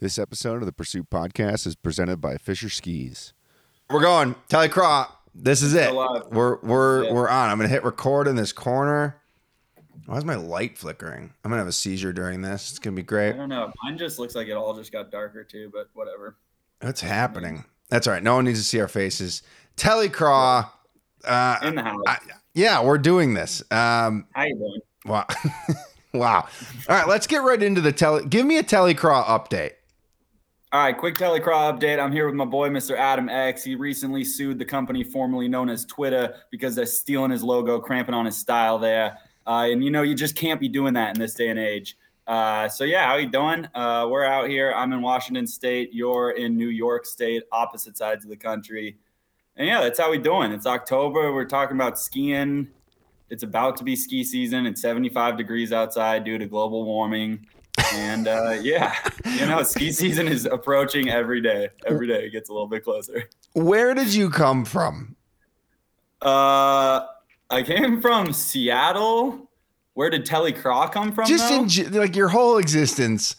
This episode of the Pursuit Podcast is presented by Fischer Skis. We're going. TeleCraw. This is it. We're we're Yeah. we're on. I'm gonna hit record in this corner. Why is my light flickering? I'm gonna have a seizure during this. It's gonna be great. I don't know. Mine just looks like it all just got darker too, but whatever. What's happening? That's all right. No one needs to see our faces. TeleCraw. Uh, In the house. I- yeah, we're doing this. Um, How you doing? wow. wow. All right, let's get right into the tele. Give me a Telecraw update. All right, quick Telecraw update. I'm here with my boy, Mr. Adam X. He recently sued the company formerly known as Twitter because they're stealing his logo, cramping on his style there. Uh, and you know, you just can't be doing that in this day and age. Uh, so yeah, how you doing? Uh, we're out here. I'm in Washington State. You're in New York State, opposite sides of the country. And yeah, that's how we doing. It's October. We're talking about skiing. It's about to be ski season. It's 75 degrees outside due to global warming. And uh, yeah, you know, ski season is approaching every day. Every day it gets a little bit closer. Where did you come from? Uh, I came from Seattle. Where did TeleCraw come from? Just though? in like your whole existence.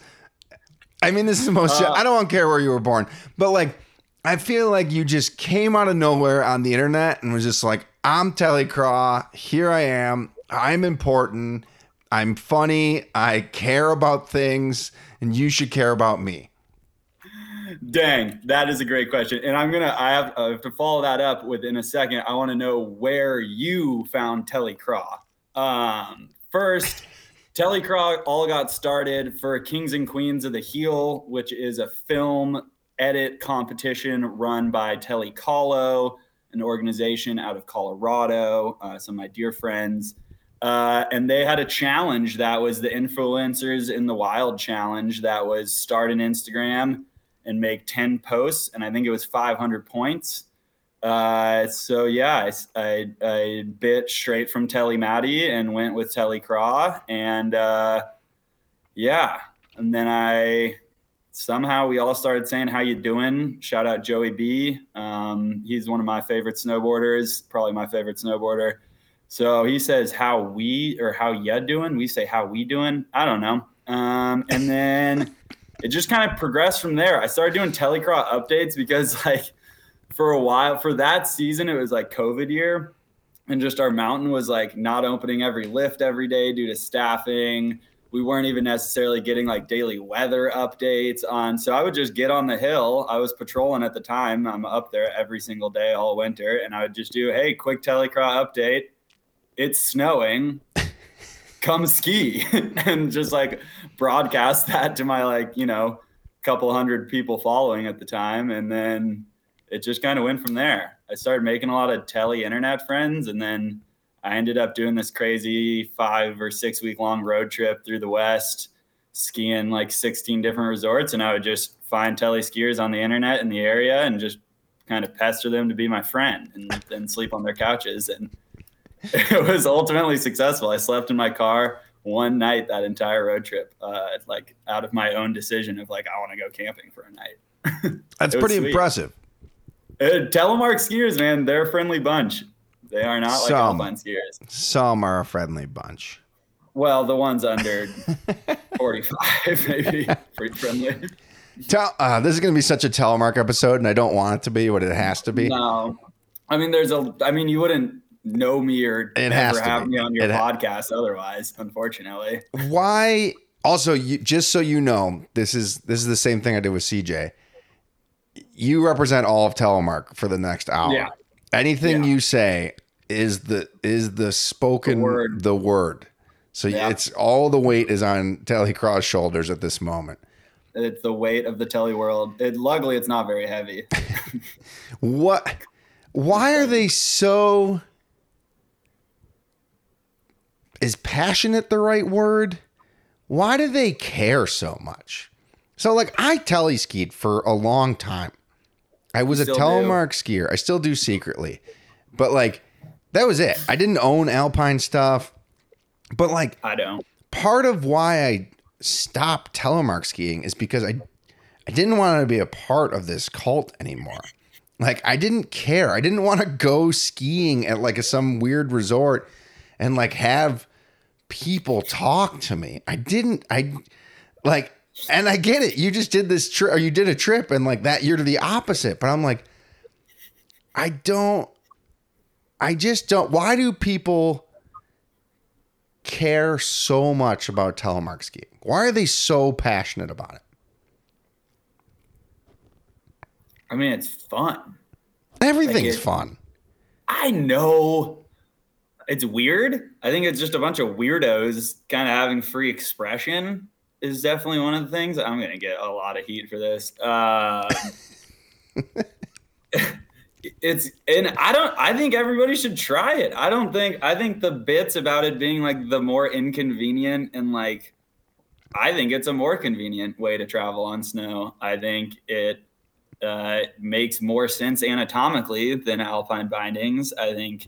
I mean, this is the most. Uh, I don't care where you were born, but like, I feel like you just came out of nowhere on the internet and was just like, "I'm TeleCraw. Here I am. I'm important. I'm funny. I care about things, and you should care about me." Dang, that is a great question, and I'm gonna. I have, I have to follow that up with in a second. I want to know where you found TeleCraw. Um, first, TeleCraw all got started for Kings and Queens of the Heel, which is a film edit competition run by Telecolo, an organization out of Colorado. Uh, some of my dear friends. Uh, and they had a challenge that was the influencers in the wild challenge that was start an Instagram and make 10 posts and i think it was 500 points. Uh, so yeah I, I, I bit straight from telly maddie and went with telly craw and uh, yeah. And then i somehow we all started saying how you doing? Shout out joey b. Um, he's one of my favorite snowboarders probably my favorite snowboarder so he says how we or how ya doing we say how we doing i don't know um, and then it just kind of progressed from there. I started doing telecraw updates because like for a while for that season it was like COVID year and just our mountain was like not opening every lift every day due to staffing. We weren't even necessarily getting like daily weather updates on. So I would just get on the hill. I was patrolling at the time. I'm up there every single day all winter and I would just do, "Hey, quick telecraw update. It's snowing." come ski and just like broadcast that to my like you know couple hundred people following at the time. And then it just kind of went from there. I started making a lot of telly internet friends and then i ended up doing this crazy five or six week long road trip through the west skiing like 16 different resorts. And i would just find telly skiers on the internet in the area and just kind of pester them to be my friend and then sleep on their couches. And it was ultimately successful. I slept in my car one night that entire road trip, uh, like out of my own decision of like I want to go camping for a night. That's pretty sweet. impressive. Uh, telemark skiers, man, they're a friendly bunch. They are not like Some. alpine skiers. Some are a friendly bunch. Well, the ones under 45, maybe pretty friendly. Tell, uh, this is going to be such a telemark episode, and I don't want it to be what it has to be. No, I mean, there's a. I mean, you wouldn't know me or It has ever have be. me on your It ha- podcast otherwise. Unfortunately, Why? Also, you, just so you know, this is this is the same thing I did with CJ. You represent all of telemark for the next hour. Yeah. Anything Yeah. you say is the is the spoken The word. the word. So Yeah. it's all the weight is on TeleCraw's shoulders at this moment. it's the weight of the telly world. It, luckily, it's not very heavy. What? Why are they so? Is passionate the right word? Why do they care so much? So, like, I telly skied for a long time. I was a still do. telemark skier. I still do secretly, but like, that was it. I didn't own alpine stuff, but like, I don't. part of why I stopped telemark skiing is because I I didn't want to be a part of this cult anymore. Like I didn't care. I didn't want to go skiing at like a, some weird resort and like have people talk to me. I didn't I like and I get it. You just did this trip, or you did a trip, and like that, you're to the opposite. But I'm like, I don't. I just don't. Why do people care so much about telemark skiing? Why are they so passionate about it? I mean, it's fun. Everything's it- fun. I know it's weird. I think it's just a bunch of weirdos kind of having free expression is definitely one of the things. I'm going to get a lot of heat for this. Uh, it's and I don't I think everybody should try it. I don't think I think the bits about it being like the more inconvenient and like I think it's a more convenient way to travel on snow. I think it uh, makes more sense anatomically than alpine bindings. I think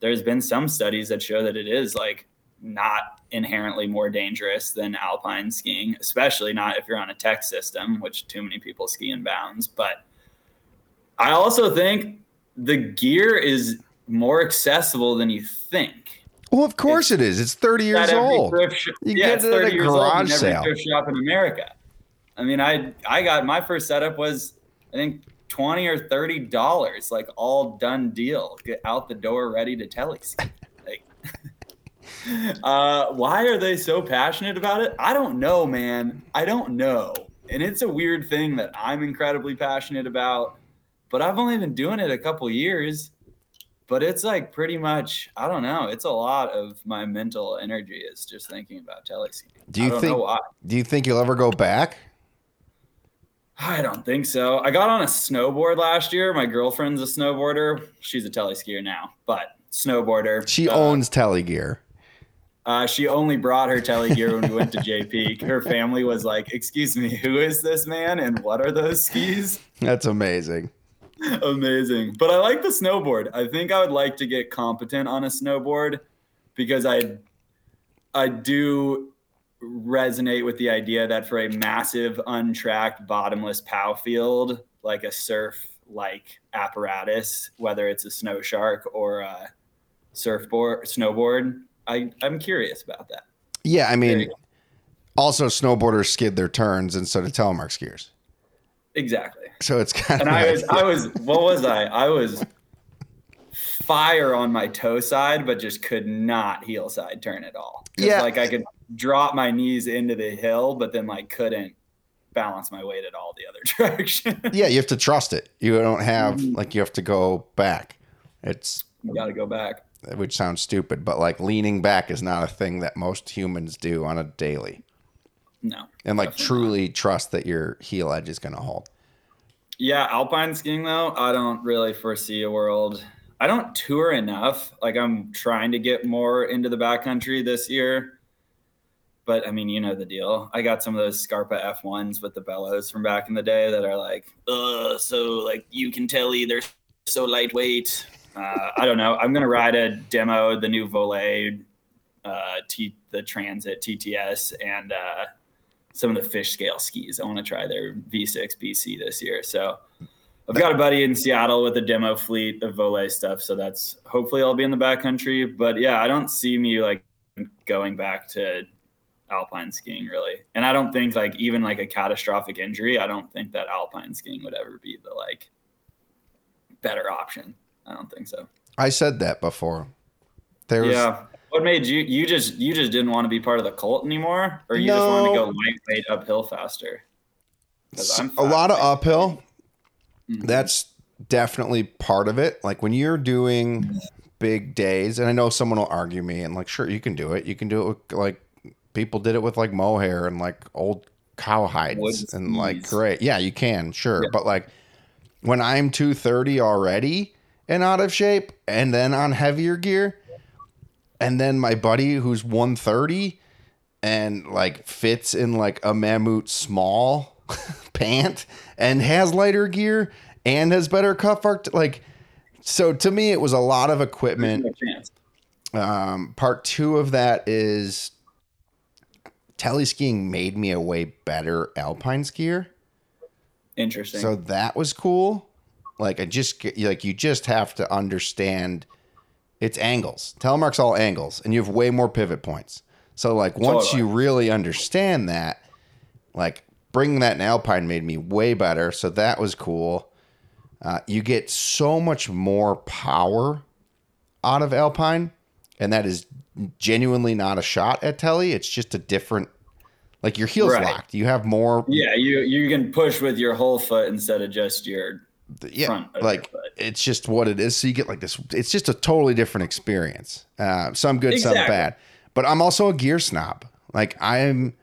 there's been some studies that show that it is like not inherently more dangerous than alpine skiing, especially not if you're on a tech system, which too many people ski in bounds. But I also think the gear is more accessible than you think. Well, of course it is. It's 30 years every old. sh- You yeah, get it's it at a 30 years old in garage every sale. thrift shop in America. I mean, I I got my first setup was I think twenty or thirty dollars, like all done deal. Get out the door, ready to teleski. Like, uh, why are they so passionate about it? I don't know, man. I don't know, and it's a weird thing that I'm incredibly passionate about. But I've only been doing it a couple years. But it's like pretty much, I don't know. It's a lot of my mental energy is just thinking about teleski. Do you think do you think you'll ever go back? I don't think so. I got on a snowboard last year. My girlfriend's a snowboarder. She's a teleskier now, but snowboarder. She Uh, owns Telegear. Uh, she only brought her telegear when we went to JP. Her family was like, "Excuse me, who is this man, and what are those skis?" That's amazing. Amazing. But I like the snowboard. I think I would like to get competent on a snowboard because I I do resonate with the idea that for a massive untracked bottomless pow field like a surf like apparatus whether it's a snow shark or a surfboard snowboard I I'm curious about that. Yeah, I mean, also snowboarders skid their turns, and so do telemark skiers. Exactly. So it's kind and of. I was, I was, what was I? I was fire on my toe side, but just could not heel side turn at all. Yeah. like I could drop my knees into the hill, but then like couldn't balance my weight at all the other direction. yeah, you have to trust it. You don't have Mhm. like you have to go back. It's you got to go back. which sounds stupid, but like leaning back is not a thing that most humans do on a daily. No. And like truly trust that your heel edge is going to hold. Yeah, alpine skiing though, I don't really foresee a world. I don't tour enough. Like I'm trying to get more into the backcountry this year. But I mean, you know the deal. I got some of those Scarpa F1s with the bellows from back in the day that are like, uh, so like you can tell they're so lightweight. Uh, I don't know. I'm gonna ride a demo, the new Voile, uh, T, the Transit TTS, and uh, some of the fish scale skis. I want to try their V6 BC this year. So I've got a buddy in Seattle with a demo fleet of Voile stuff. So that's hopefully I'll be in the backcountry. But yeah, I don't see me like going back to alpine skiing really. And I don't think like even like a catastrophic injury, I don't think that alpine skiing would ever be the like better option. I don't think so. I said that before. There was yeah. What made you you just you just didn't want to be part of the cult anymore, or you just wanted to go lightweight uphill faster? A lot of uphill. Mhm. That's definitely part of it. Like when you're doing big days, and I know someone will argue me, and like, sure, you can do it. You can do it with like people did it with like mohair and like old cow hides, Wood and like great, yeah, you can, sure. Yeah. But like when I'm 230 already and out of shape, and then on heavier gear, and then my buddy who's 130 and like fits in like a mammoth small pant and has lighter gear and has better cuff arc like so to me it was a lot of equipment um, part two of that is teleskiing made me a way better alpine skier Interesting. so that was cool. Like I just like you just have to understand it's angles. Telemark's all angles, and you have way more pivot points. So like once Totally. you really understand that, Like bringing that in Alpine made me way better. So that was cool. Uh, you get so much more power out of Alpine, and that is genuinely not a shot at Telly. It's just a different, like your heels Right. locked. You have more, Yeah, you you can push with your whole foot instead of just your yeah, front like it's just what it is. So you get like this. It's just a totally different experience. Uh, some good, some bad. But I'm also a gear snob. Like I'm,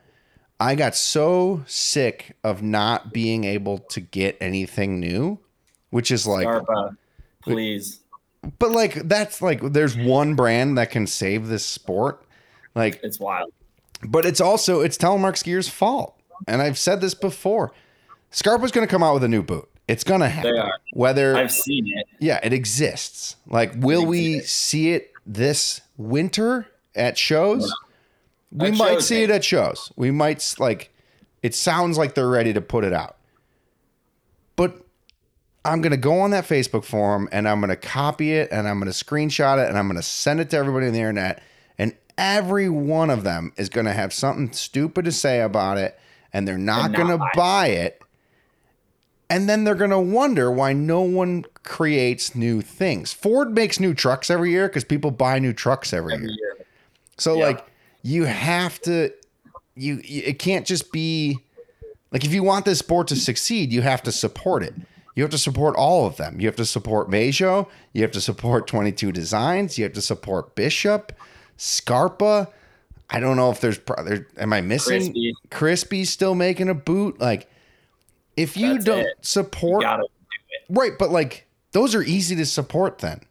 I got so sick of not being able to get anything new, which is like, please. But like that's like there's one brand that can save this sport. Like It's wild. but it's also it's Telemark Skier's fault. And I've said this before. Scarpa's going to come out with a new boot. It's going to happen. are. Whether I've seen it. yeah, it exists. Like will we see it this winter at shows? We At might shows, see eh? it at shows. We might like it sounds like they're ready to put it out. I'm going to go on that Facebook forum and I'm going to copy it and I'm going to screenshot it and I'm going to send it to everybody on the internet. And every one of them is going to have something stupid to say about it and they're not not going to buy it. And then they're going to wonder why no one creates new things. Ford makes new trucks every year because people buy new trucks every, Every year. year. So Yeah. like you have to you, you it can't just be like if you want this sport to succeed, you have to support it. You have to support all of them. You have to support Meidjo, you have to support 22 Designs, you have to support Bishop, Scarpa. I don't know if there's there, am I missing Crispi. Crispi's still making a boot like if you That's don't it. support Gotta do. Right, but like those are easy to support then.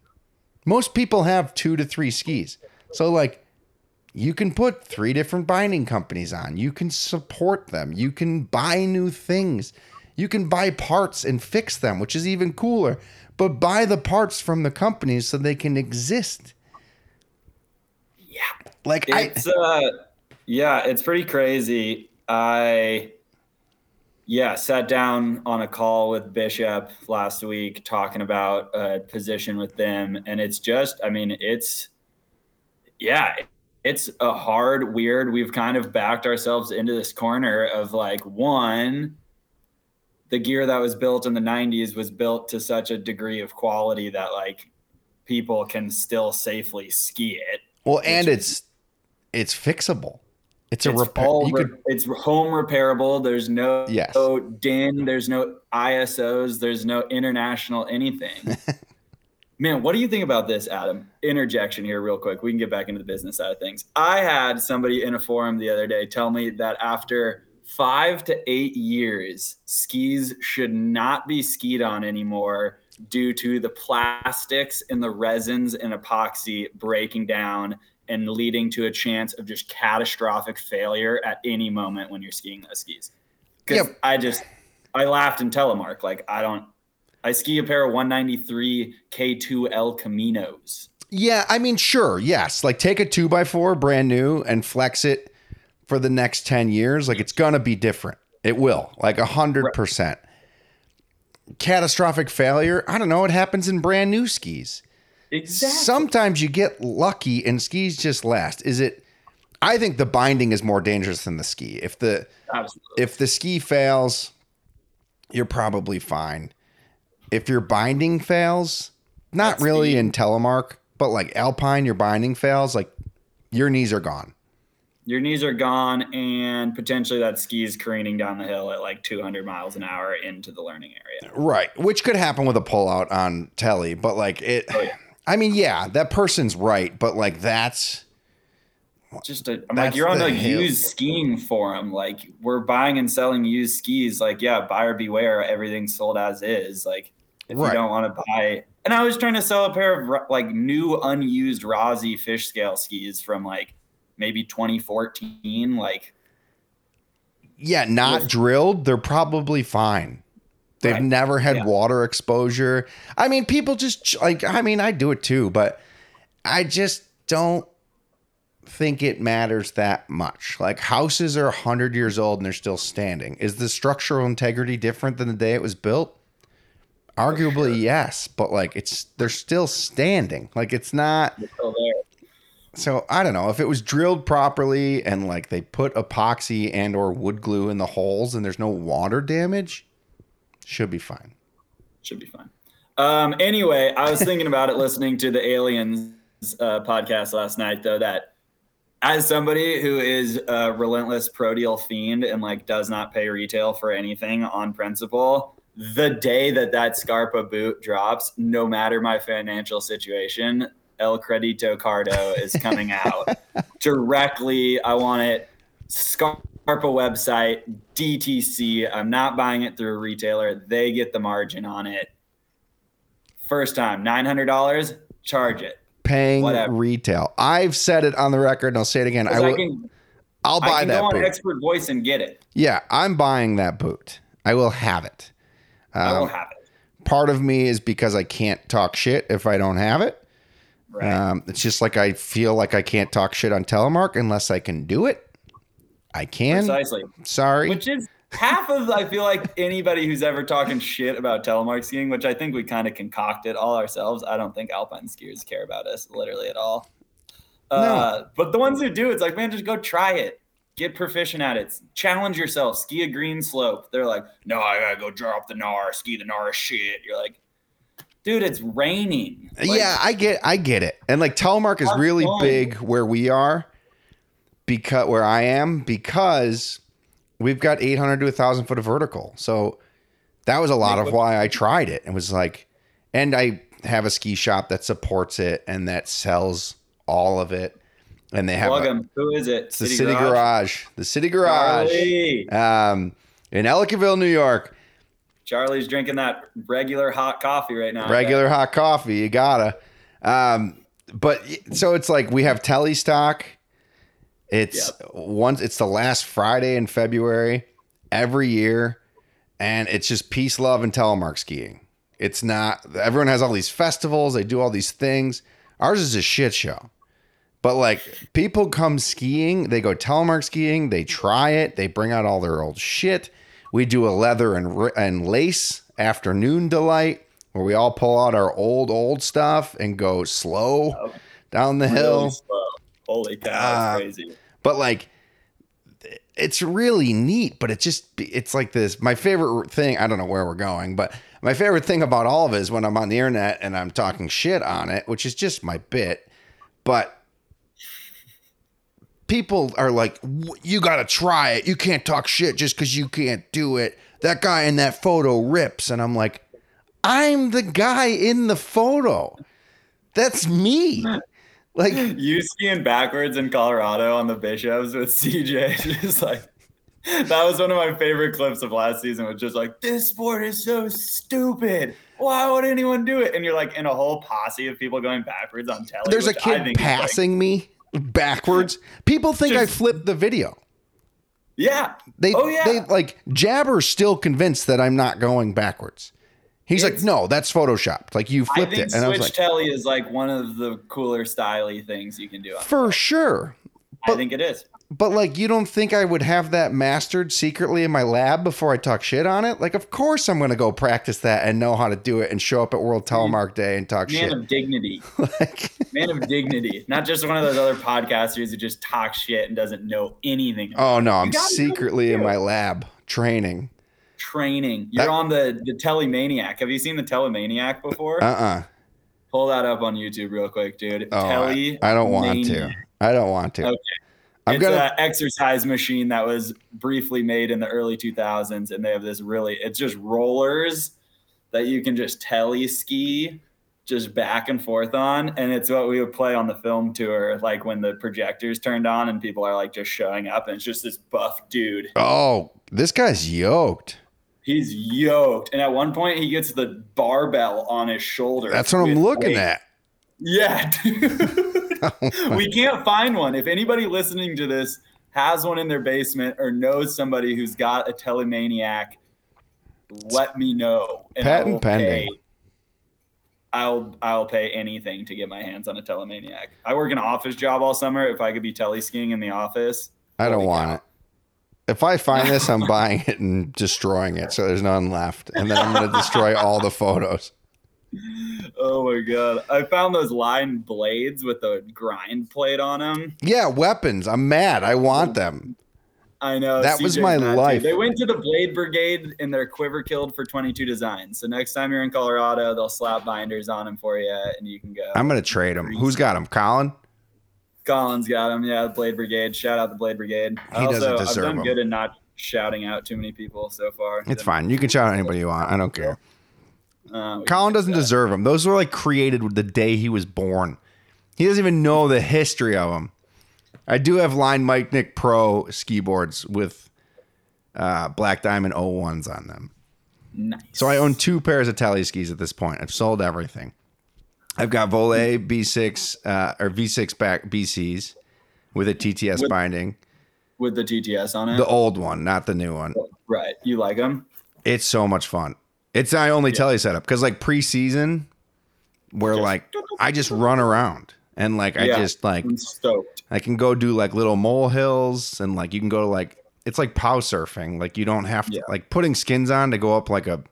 Most people have two to three skis. So like you can put three different binding companies on. You can support them. You can buy new things. You can buy parts and fix them, which is even cooler. But buy the parts from the companies so they can exist. Yeah. Like I uh yeah, it's pretty crazy. I yeah, sat down on a call with Bishop last week talking about a position with them and it's just I mean, it's yeah, it's a hard weird we've kind of backed ourselves into this corner of like one the gear that was built in the 90s was built to such a degree of quality that like people can still safely ski it well, and it's it's fixable. It's a it's repair. all You could it's home repairable. There's no, Yes. no DIN. There's no ISOs. There's no international anything. Man, what do you think about this, Adam? Interjection here, real quick. We can get back into the business side of things. I had somebody in a forum the other day tell me that after five to eight years, skis should not be skied on anymore due to the plastics and the resins and epoxy breaking down and leading to a chance of just catastrophic failure at any moment when you're skiing those skis. Because Yep. I just, I laughed in telemark. Like, I don't, I ski a pair of 193 K2 El Caminos. Yeah, I mean, sure, yes. Like take a two by four brand new and flex it for the next 10 years. Like it's gonna be different. It will, like a hundred percent. Catastrophic failure. I don't know. It happens in brand new skis. Exactly. Sometimes you get lucky and skis just last. Is it? I think the binding is more dangerous than the ski. If the Absolutely. if the ski fails, you're probably fine. If your binding fails, not That's really in telemark, but like alpine, your binding fails, like your knees are gone. Your knees are gone, and potentially that ski is careening down the hill at like 200 miles an hour into the learning area. Right, which could happen with a pullout on telly, but like it. Oh, yeah. I mean, yeah, that person's right, but like that's Just, a, I'm like, you're on the a hill. used skiing forum. Like, we're buying and selling used skis. Like, yeah, buyer beware. Everything's sold as is. Like, if Right. you don't want to buy, and I was trying to sell a pair of like new unused Rossi fish scale skis from like maybe 2014. Like, yeah, not With- drilled. They're probably fine. They've Right. never had Yeah. water exposure. I mean, people just like. I mean, I do it too, but I just don't think it matters that much. Like houses are 100 years old and they're still standing. Is the structural integrity different than the day it was built? Arguably, yes, but like it's they're still standing. Like it's not it's still there. So I don't know if it was drilled properly and like they put epoxy and or wood glue in the holes and there's no water damage, should be fine. Should be fine. Um, anyway, I was thinking about it listening to the Aliens uh, podcast last night, though. That as somebody who is a relentless pro deal fiend and like does not pay retail for anything on principle, the day that that Scarpa boot drops, no matter my financial situation, El Credito Cardo is coming out directly. I want it Scarpa website, DTC. I'm not buying it through a retailer. They get the margin on it. First time, $900, charge it. Paying Whatever. retail. I've said it on the record and I'll say it again. I, will, can, I'll I buy can that go on boot. expert voice and get it. yeah, I'm buying that boot. I will have it. I will Um, have it. part of me is because I can't talk shit if I don't have it. Right. Um, it's just like I feel like I can't talk shit on telemark unless I can do it. I can. Precisely. Sorry. Which is half of I feel like anybody who's ever talking shit about telemark skiing, which I think we kind of concocted all ourselves. I don't think alpine skiers care about us literally at all. Uh, but the ones who do, it's like, man, just go try it. Get proficient at it. Challenge yourself. Ski a green slope. They're like, no, I gotta go drop the gnar, ski the gnar shit. You're like, dude, it's raining. Like, yeah, I get I get it. And like telemark is really big where we are because where I am because we've got 800 to 1000 foot of vertical. So that was a lot of why I tried it. It was like and I have a ski shop that supports it and that sells all of it and they have a- Who is it? it's the city garage. The city garage. Charlie. Um in Ellicottville, New York. Charlie's drinking that regular hot coffee right now. regular hot coffee. You gotta. Um, but so it's like we have telly stock. It's once it's the last Friday in February every year, and it's just peace, love, and telemark skiing. It's not everyone has all these festivals, they do all these things. Ours is a shit show. But like people come skiing, they go telemark skiing, they try it, they bring out all their old shit. We do a leather and and lace afternoon delight where we all pull out our old old stuff and go slow down the Really hill. slow. Holy cow, Uh, crazy. But like it's really neat, but it just it's like this my favorite thing, I don't know where we're going, but my favorite thing about all of it is when I'm on the internet and I'm talking shit on it, which is just my bit. But people are like, "W- you got to try it. You can't talk shit just because you can't do it. That guy in that photo rips. And I'm like, I'm the guy in the photo. That's me. Like, You skiing backwards in Colorado on the Bishops with CJ, just like that was one of my favorite clips of last season. Was just like this sport is so stupid. Why would anyone do it? And you're like in a whole posse of people going backwards on telly. there's a kid is, like- passing me backwards. People think I flipped the video. yeah. They, Oh, yeah. they like Jabber's still convinced that I'm not going backwards. He's like, no, that's photoshopped. Like you flipped it, and I was switch like, telly is like one of the cooler styly things you can do. For sure. I think it is. But like, you don't think I would have that mastered secretly in my lab before I talk shit on it? Like, of course I'm going to go practice that and know how to do it and show up at World Telemark Day and talk Man shit. Man of dignity. Like, Man of dignity. Not just one of those other podcasters who just talks shit and doesn't know anything. about oh no, I'm secretly in my lab training. training. You're That- on the the Telemaniac. Have you seen the Telemaniac before? Uh uh Pull that up on YouTube real quick, dude. Oh, I, I don't want to. I don't want to. Okay. I'm it's gonna. an exercise machine that was briefly made in the early 2000s, and they have this really. It's just rollers that you can just tele ski just back and forth on and it's what we would play on the film tour like when the projectors turned on and people are like just showing up and it's just this buff dude oh, this guy's yoked. He's yoked, and at one point he gets the barbell on his shoulder. That's what I'm looking weight. at. Yeah, we can't find one. If anybody listening to this has one in their basement or knows somebody who's got a telemaniac, let me know. Patent pending. pay- I'll I'll pay anything to get my hands on a telemaniac. I work an office job all summer. If I could be tele skiing in the office, I don't want cow. it. If I find this, I'm buying it and destroying it, so there's none left, and then I'm going to destroy all the photos. Oh my god! I found those line blades with the grind plate on them. Yeah, weapons. I'm mad. I want them. I know That was my too. life. They went to the Blade Brigade and they're quiver killed for 22 designs. So next time you're in Colorado, they'll slap binders on them for you, and you can go. I'm gonna trade them. Who's got them? Colin. Colin's got them. Yeah, the Blade Brigade. Shout out the Blade Brigade. He doesn't also, deserve I've done 'em. good in not shouting out too many people so far. It's fine. You can shout out anybody you want. I don't care. Uh, Colin doesn't deserve them. Those were like created the day he was born. He doesn't even know the history of them. I do have line Mike Nick Pro ski boards with uh, Black Diamond 01s on them. Nice. So I own two pairs of tele skis at this point. I've sold everything. I've got Voile B6 uh, or V6 back BCs with a TTS With- binding. with the TTS on it. The old one, not the new one. right. You like them? It's so much fun. It's my only tele setup because like preseason, where Just- like I just run around and like I just like. I can go do like little mole hills and like you can go to like it's like pow surfing. Like you don't have to Yeah. like putting skins on to go up like a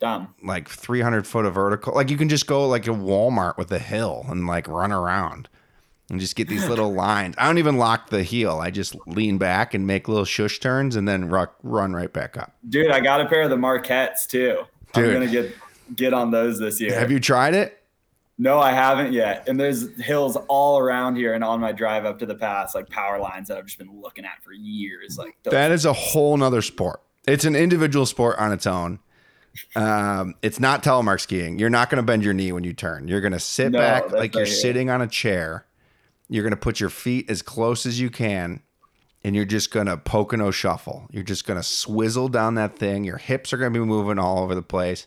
Dumb. like 300 foot of vertical. Like you can just go like a Walmart with a hill and like run around and just get these little lines. I don't even lock the heel. I just lean back and make little shush turns and then ruck, run right back up. Dude, I got a pair of the Marquettes too. Dude. I'm gonna get get on those this year. Have you tried it? No, I haven't yet. And there's hills all around here and on my drive up to the pass, like power lines that I've just been looking at for years. Like those- That is a whole nother sport. It's an individual sport on its own. Um, it's not telemark skiing. You're not going to bend your knee when you turn. You're going to sit No, back like you're sitting on a chair. You're going to put your feet as close as you can, and you're just going to Pocono shuffle. You're just going to swizzle down that thing. Your hips are going to be moving all over the place.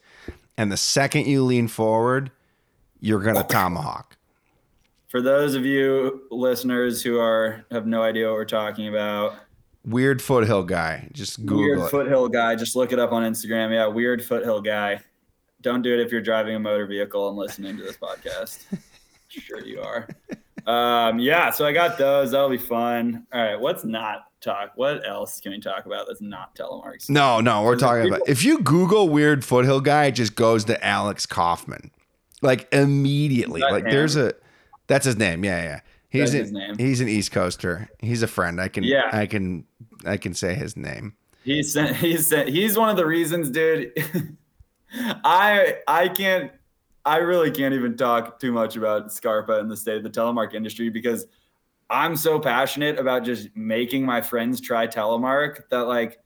And the second you lean forward, you're going to tomahawk. for those of you listeners who are have no idea what we're talking about, Weird foothill guy. Just Google weird it. foothill guy, just look it up on Instagram. Yeah, weird foothill guy. Don't do it if you're driving a motor vehicle and listening to this podcast. sure you are. Um, yeah, so I got those. That'll be fun. All right, what's not talk? What else can we talk about that's not telemarks? No, no, we're talking about if you Google weird foothill guy, it just goes to Alex Kaufman. Like immediately. Like him? there's a that's his name. Yeah, yeah. He's That's an, his name. he's an East Coaster. He's a friend. I can Yeah. I can I can say his name. He's he's he's one of the reasons, dude. I I can't I really can't even talk too much about Scarpa and the state of the telemark industry because I'm so passionate about just making my friends try telemark that like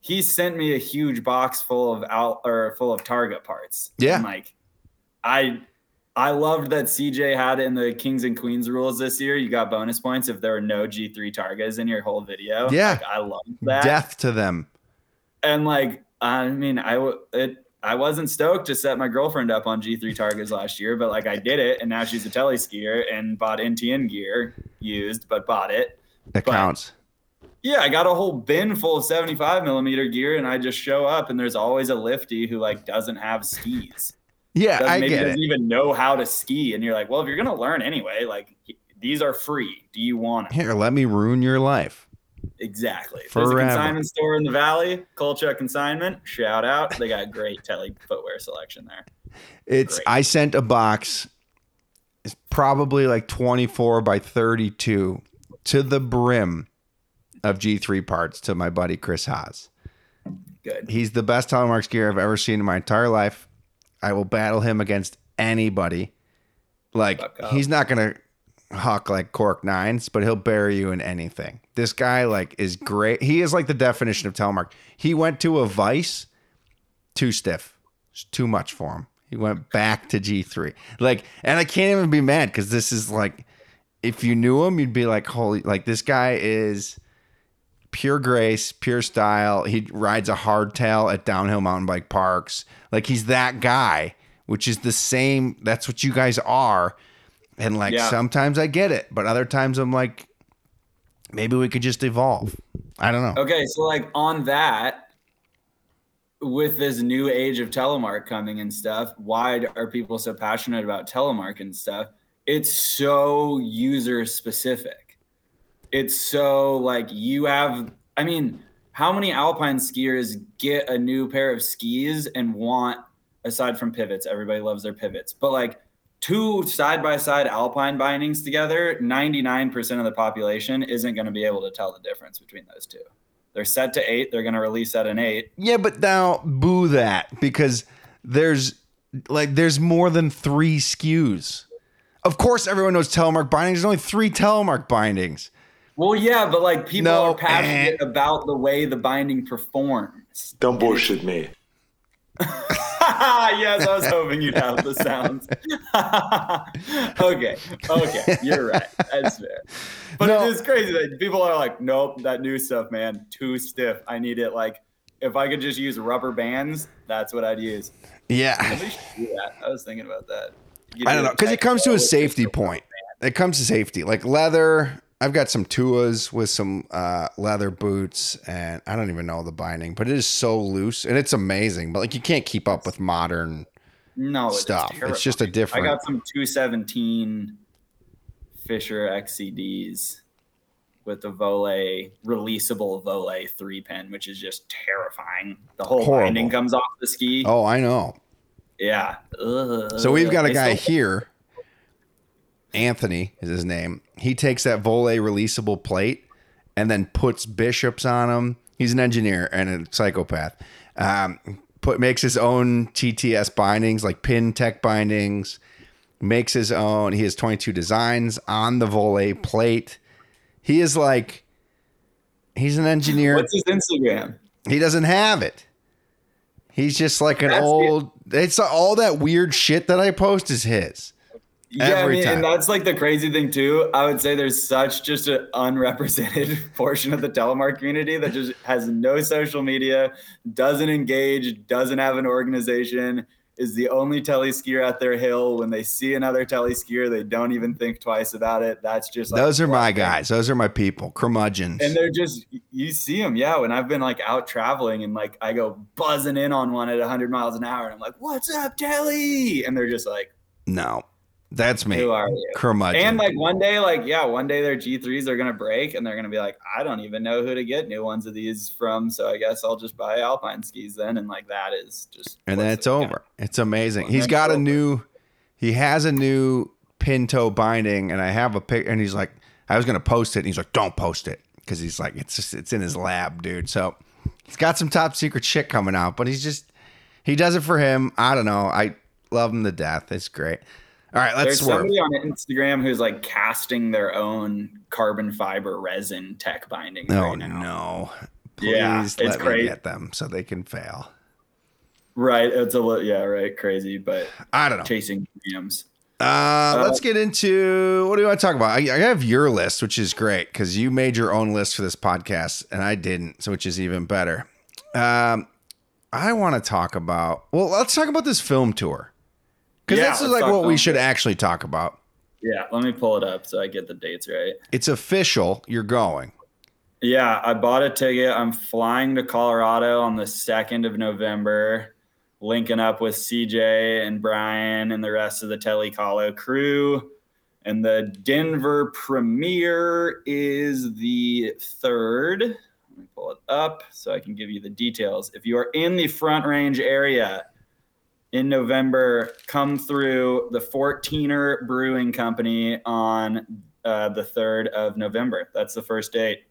he sent me a huge box full of out or full of target parts. Yeah. And, like I I loved that CJ had in the Kings and Queens rules this year. You got bonus points if there were no G3 targets in your whole video. Yeah. Like, I love that Death to them. and like I mean, I w- it I wasn't stoked to set my girlfriend up on G3 targets last year, but like I did it, and now she's a tele skier and bought NTN gear used, but bought it. That But- counts. Yeah, I got a whole bin full of 75 millimeter gear, and I just show up, and there's always a lifty who like doesn't have skis, Yeah, doesn't, I maybe get doesn't it. even know how to ski, and you're like, well, if you're gonna learn anyway, like these are free. Do you want them? Here, let me ruin your life. Exactly. There's a consignment store in the valley, Kolchak Consignment. Shout out. They got great tele footwear selection there. It's Great. I sent a box. It's probably like 24 by 32 to the brim of G3 parts to my buddy Chris Haas. Good. He's the best telemark gear I've ever seen in my entire life. I will battle him against anybody. Like he's not gonna huck like cork nines, but he'll bury you in anything. This guy like is great. He is like the definition of telemark. He went to a vice, too stiff, It's too much for him. He went back to G three. Like, and I can't even be mad because this is like, if you knew him, you'd be like, holy, like this guy is pure grace, pure style. He rides a hardtail at downhill mountain bike parks. Like he's that guy, which is the same. That's what you guys are. And like Yeah. sometimes I get it, but other times I'm like, maybe we could just evolve. I don't know. Okay, so like on that, with this new age of telemark coming and stuff, why are people so passionate about telemark and stuff? It's so user specific. It's so like you have, I mean, how many alpine skiers get a new pair of skis and want aside from pivots. Everybody loves their pivots, but like two side by side alpine bindings together, 99% of the population isn't going to be able to tell the difference between those two. They're set to eight. They're going to release at an eight. Yeah, but now boo that because there's like there's more than three SKUs. Of course, everyone knows telemark bindings. There's only three telemark bindings. Well, yeah, but like people No, are passionate eh. about the way the binding performs. Don't bullshit me. yes, I was hoping you'd have the sounds. okay, okay, you're right. That's fair. But No. it is crazy that people are like, nope, that new stuff, man, too stiff. I need it like if I could just use rubber bands, that's what I'd use. Yeah. Maybe we should do that. I was thinking about that. I don't know because it comes to a safety point. It comes to safety, like leather. I've got some Tuas with some uh, leather boots, and I don't even know the binding, but it is so loose and it's amazing. But like you can't keep up with modern. no stuff. It's just a different- I got some 217 Fischer XCDs with the Voile releasable Voile three pin, which is just terrifying. The whole Horrible. binding comes off the ski. Oh, I know. Yeah. Ugh. So we've got a guy here. Anthony is his name. He takes that Voile releasable plate and then puts bishops on them. He's an engineer and a psychopath. Um, put makes his own TTS bindings, like pin tech bindings. Makes his own. He has 22 designs on the Voile plate. He is like, he's an engineer. What's his Instagram? He doesn't have it. He's just like an That's old. It's all that weird shit that I post is his. Yeah, Every I mean, time. and that's like the crazy thing too. I would say there's such just an unrepresented portion of the telemark community that just has no social media, doesn't engage, doesn't have an organization, is the only telly skier at their hill. When they see another telly skier, they don't even think twice about it. That's just like Those are my thing. guys. Those are my people. Curmudgeons. And they're just you see them, yeah. When I've been like out traveling and like I go buzzing in on one at 100 miles an hour, and I'm like, "What's up, Telly?" And they're just like, no, that's me. "Who are you?" Curmudgeon. And like one day, like yeah, one day their G3s are gonna break, and they're gonna be like, I don't even know who to get new ones of these from, so I guess I'll just buy Alpine skis then. And like that is just and then it's over. It's amazing. He's got a over. new. He has a new Pinto binding, and I have a pic. And he's like, I was gonna post it, and he's like, don't post it because he's like, it's just it's in his lab, dude. So he's got some top secret shit coming out, but he's just he does it for him. I don't know. I love him to death. It's great. All right, let's There's swerve. somebody on Instagram who's like casting their own carbon fiber resin tech binding. Oh right now. no! Please Yeah, let it's me get them so they can fail. Right, it's a little yeah, right, crazy, but I don't know. chasing dreams. Uh, let's get into what do you want to talk about? I, I have your list, which is great because you made your own list for this podcast and I didn't, so which is even better. Um, I want to talk about well, let's talk about this film tour because Yeah, this is like what we should actually talk about. Yeah, let me pull it up so I get the dates right. It's official. You're going. Yeah, I bought a ticket. I'm flying to Colorado on the 2nd of November, linking up with CJ and Brian and the rest of the Telecolo crew. And the Denver premiere is the 3rd. Let me pull it up so I can give you the details. If you are in the Front Range area in November, come through the 14er Brewing Company on uh, the 3rd of November. That's the first date.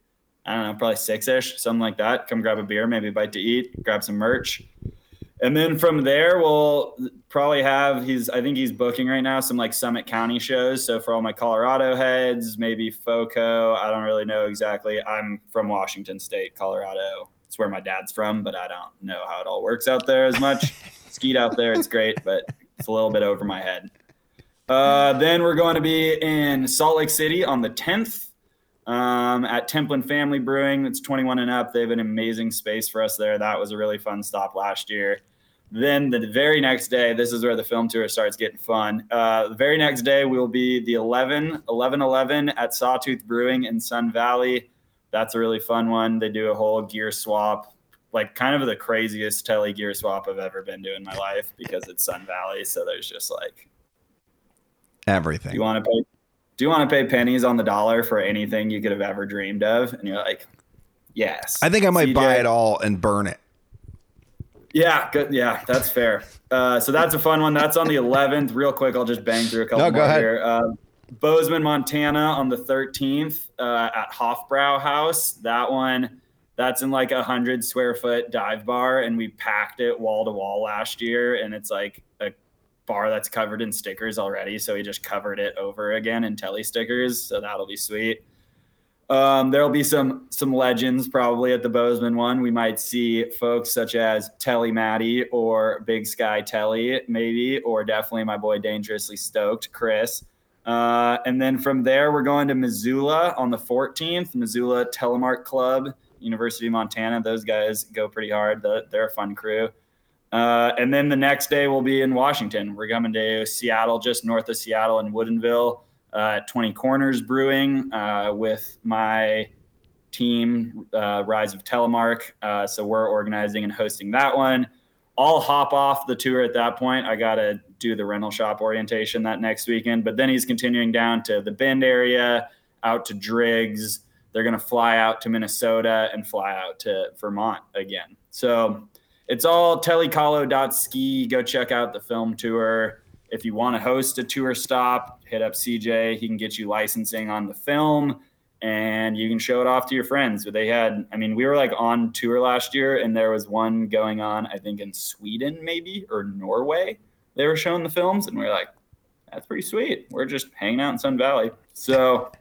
I don't know, probably six ish, something like that. Come grab a beer, maybe a bite to eat, grab some merch. And then from there, we'll probably have he's I think he's booking right now some like Summit County shows. So for all my Colorado heads, maybe FOCO. I don't really know exactly. I'm from Washington State, Colorado. It's where my dad's from, but I don't know how it all works out there as much. Out there, it's great, but it's a little bit over my head. Uh, then we're going to be in Salt Lake City on the 10th um, at Templin Family Brewing. It's 21 and up. They have an amazing space for us there. That was a really fun stop last year. Then the very next day, this is where the film tour starts getting fun. Uh, the very next day, we'll be the 11, 11 11 at Sawtooth Brewing in Sun Valley. That's a really fun one. They do a whole gear swap, like kind of the craziest tele gear swap I've ever been to in my life because it's Sun Valley. So there's just like, Everything. do you want to pay? Do you want to pay pennies on the dollar for anything you could have ever dreamed of? And you're like, yes. I think I might CJ buy it all and burn it. Yeah, good. Yeah, that's fair. Uh, so that's a fun one. That's on the 11th. Real quick, I'll just bang through a couple No, go more ahead. here. Uh, Bozeman, Montana, on the 13th uh, at Haufbrau House. That one, that's in like a hundred square foot dive bar, and we packed it wall to wall last year, and it's like a bar that's covered in stickers already. So we just covered it over again in telly stickers. So that'll be sweet. Um, there'll be some some legends probably at the Bozeman one. We might see folks such as Telly Matty or Big Sky Telly, maybe, or definitely my boy Dangerously Stoked, Chris. Uh, and then from there, we're going to Missoula on the 14th, Missoula Telemark Club, University of Montana. Those guys go pretty hard. The- They're a fun crew. Uh, and then the next day, we'll be in Washington. We're coming to Seattle, just north of Seattle in Woodinville, uh, 20 Corners Brewing uh, with my team, uh, Rise of Telemark. Uh, so we're organizing and hosting that one. I'll hop off the tour at that point. I got to do the rental shop orientation that next weekend. But then he's continuing down to the Bend area, out to Driggs. They're going to fly out to Minnesota and fly out to Vermont again. So it's all telecolo.ski. Go check out the film tour. If you want to host a tour stop, hit up CJ. He can get you licensing on the film and you can show it off to your friends. But They had, I mean, we were like on tour last year and there was one going on, I think in Sweden maybe or Norway. They were showing the films and we are like, that's pretty sweet. We're just hanging out in Sun Valley. So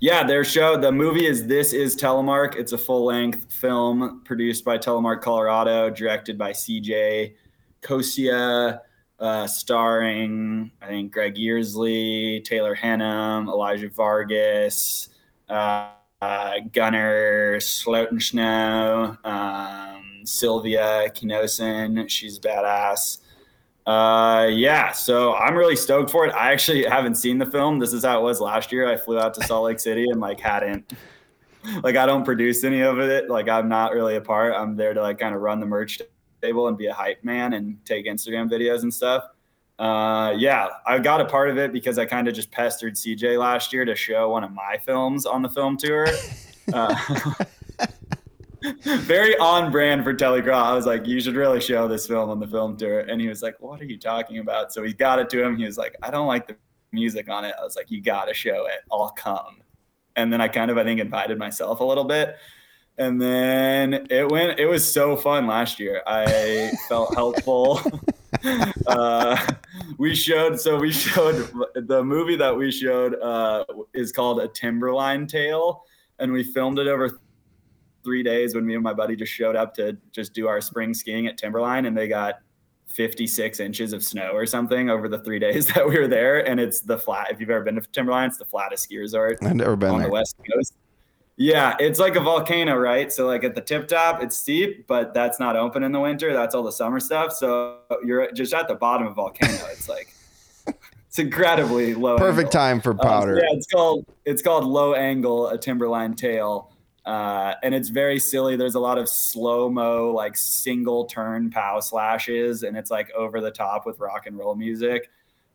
yeah, their show, the movie is This Is Telemark. It's a full length film produced by Telemark Colorado, directed by CJ Kosia, uh, starring, I think, Greg Yearsley, Taylor Hannum, Elijah Vargas, uh, uh, Gunnar Slotenschno, um, Sylvia Kinosin. She's badass. Uh, yeah, so I'm really stoked for it. I actually haven't seen the film. This is how it was last year. I flew out to Salt Lake City and like hadn't, like, I don't produce any of it. Like, I'm not really a part. I'm there to like kind of run the merch table and be a hype man and take Instagram videos and stuff. Uh, yeah, I got a part of it because I kind of just pestered CJ last year to show one of my films on the film tour. Uh, very on brand for TeleCraw. I was like, you should really show this film on the film tour. And he was like, what are you talking about? So he got it to him. He was like, I don't like the music on it. I was like, you got to show it. I'll come. And then I kind of, I think, invited myself a little bit. And then it went, it was so fun last year. I felt helpful. uh, we showed, so we showed the movie that we showed uh, is called A Timberline Tale. And we filmed it over three days when me and my buddy just showed up to just do our spring skiing at Timberline and they got 56 inches of snow or something over the three days that we were there. And it's the flat, if you've ever been to Timberline, it's the flattest ski resort I've never been on there. the West Coast. Yeah, it's like a volcano, right? So like at the tip top, it's steep, but that's not open in the winter. That's all the summer stuff. So you're just at the bottom of a volcano. It's like it's incredibly low. Perfect angle. time for Um, so powder. yeah, it's called it's called low angle a timberline tail, uh, and it's very silly. There's a lot of slow mo like single turn pow slashes, and it's like over the top with rock and roll music.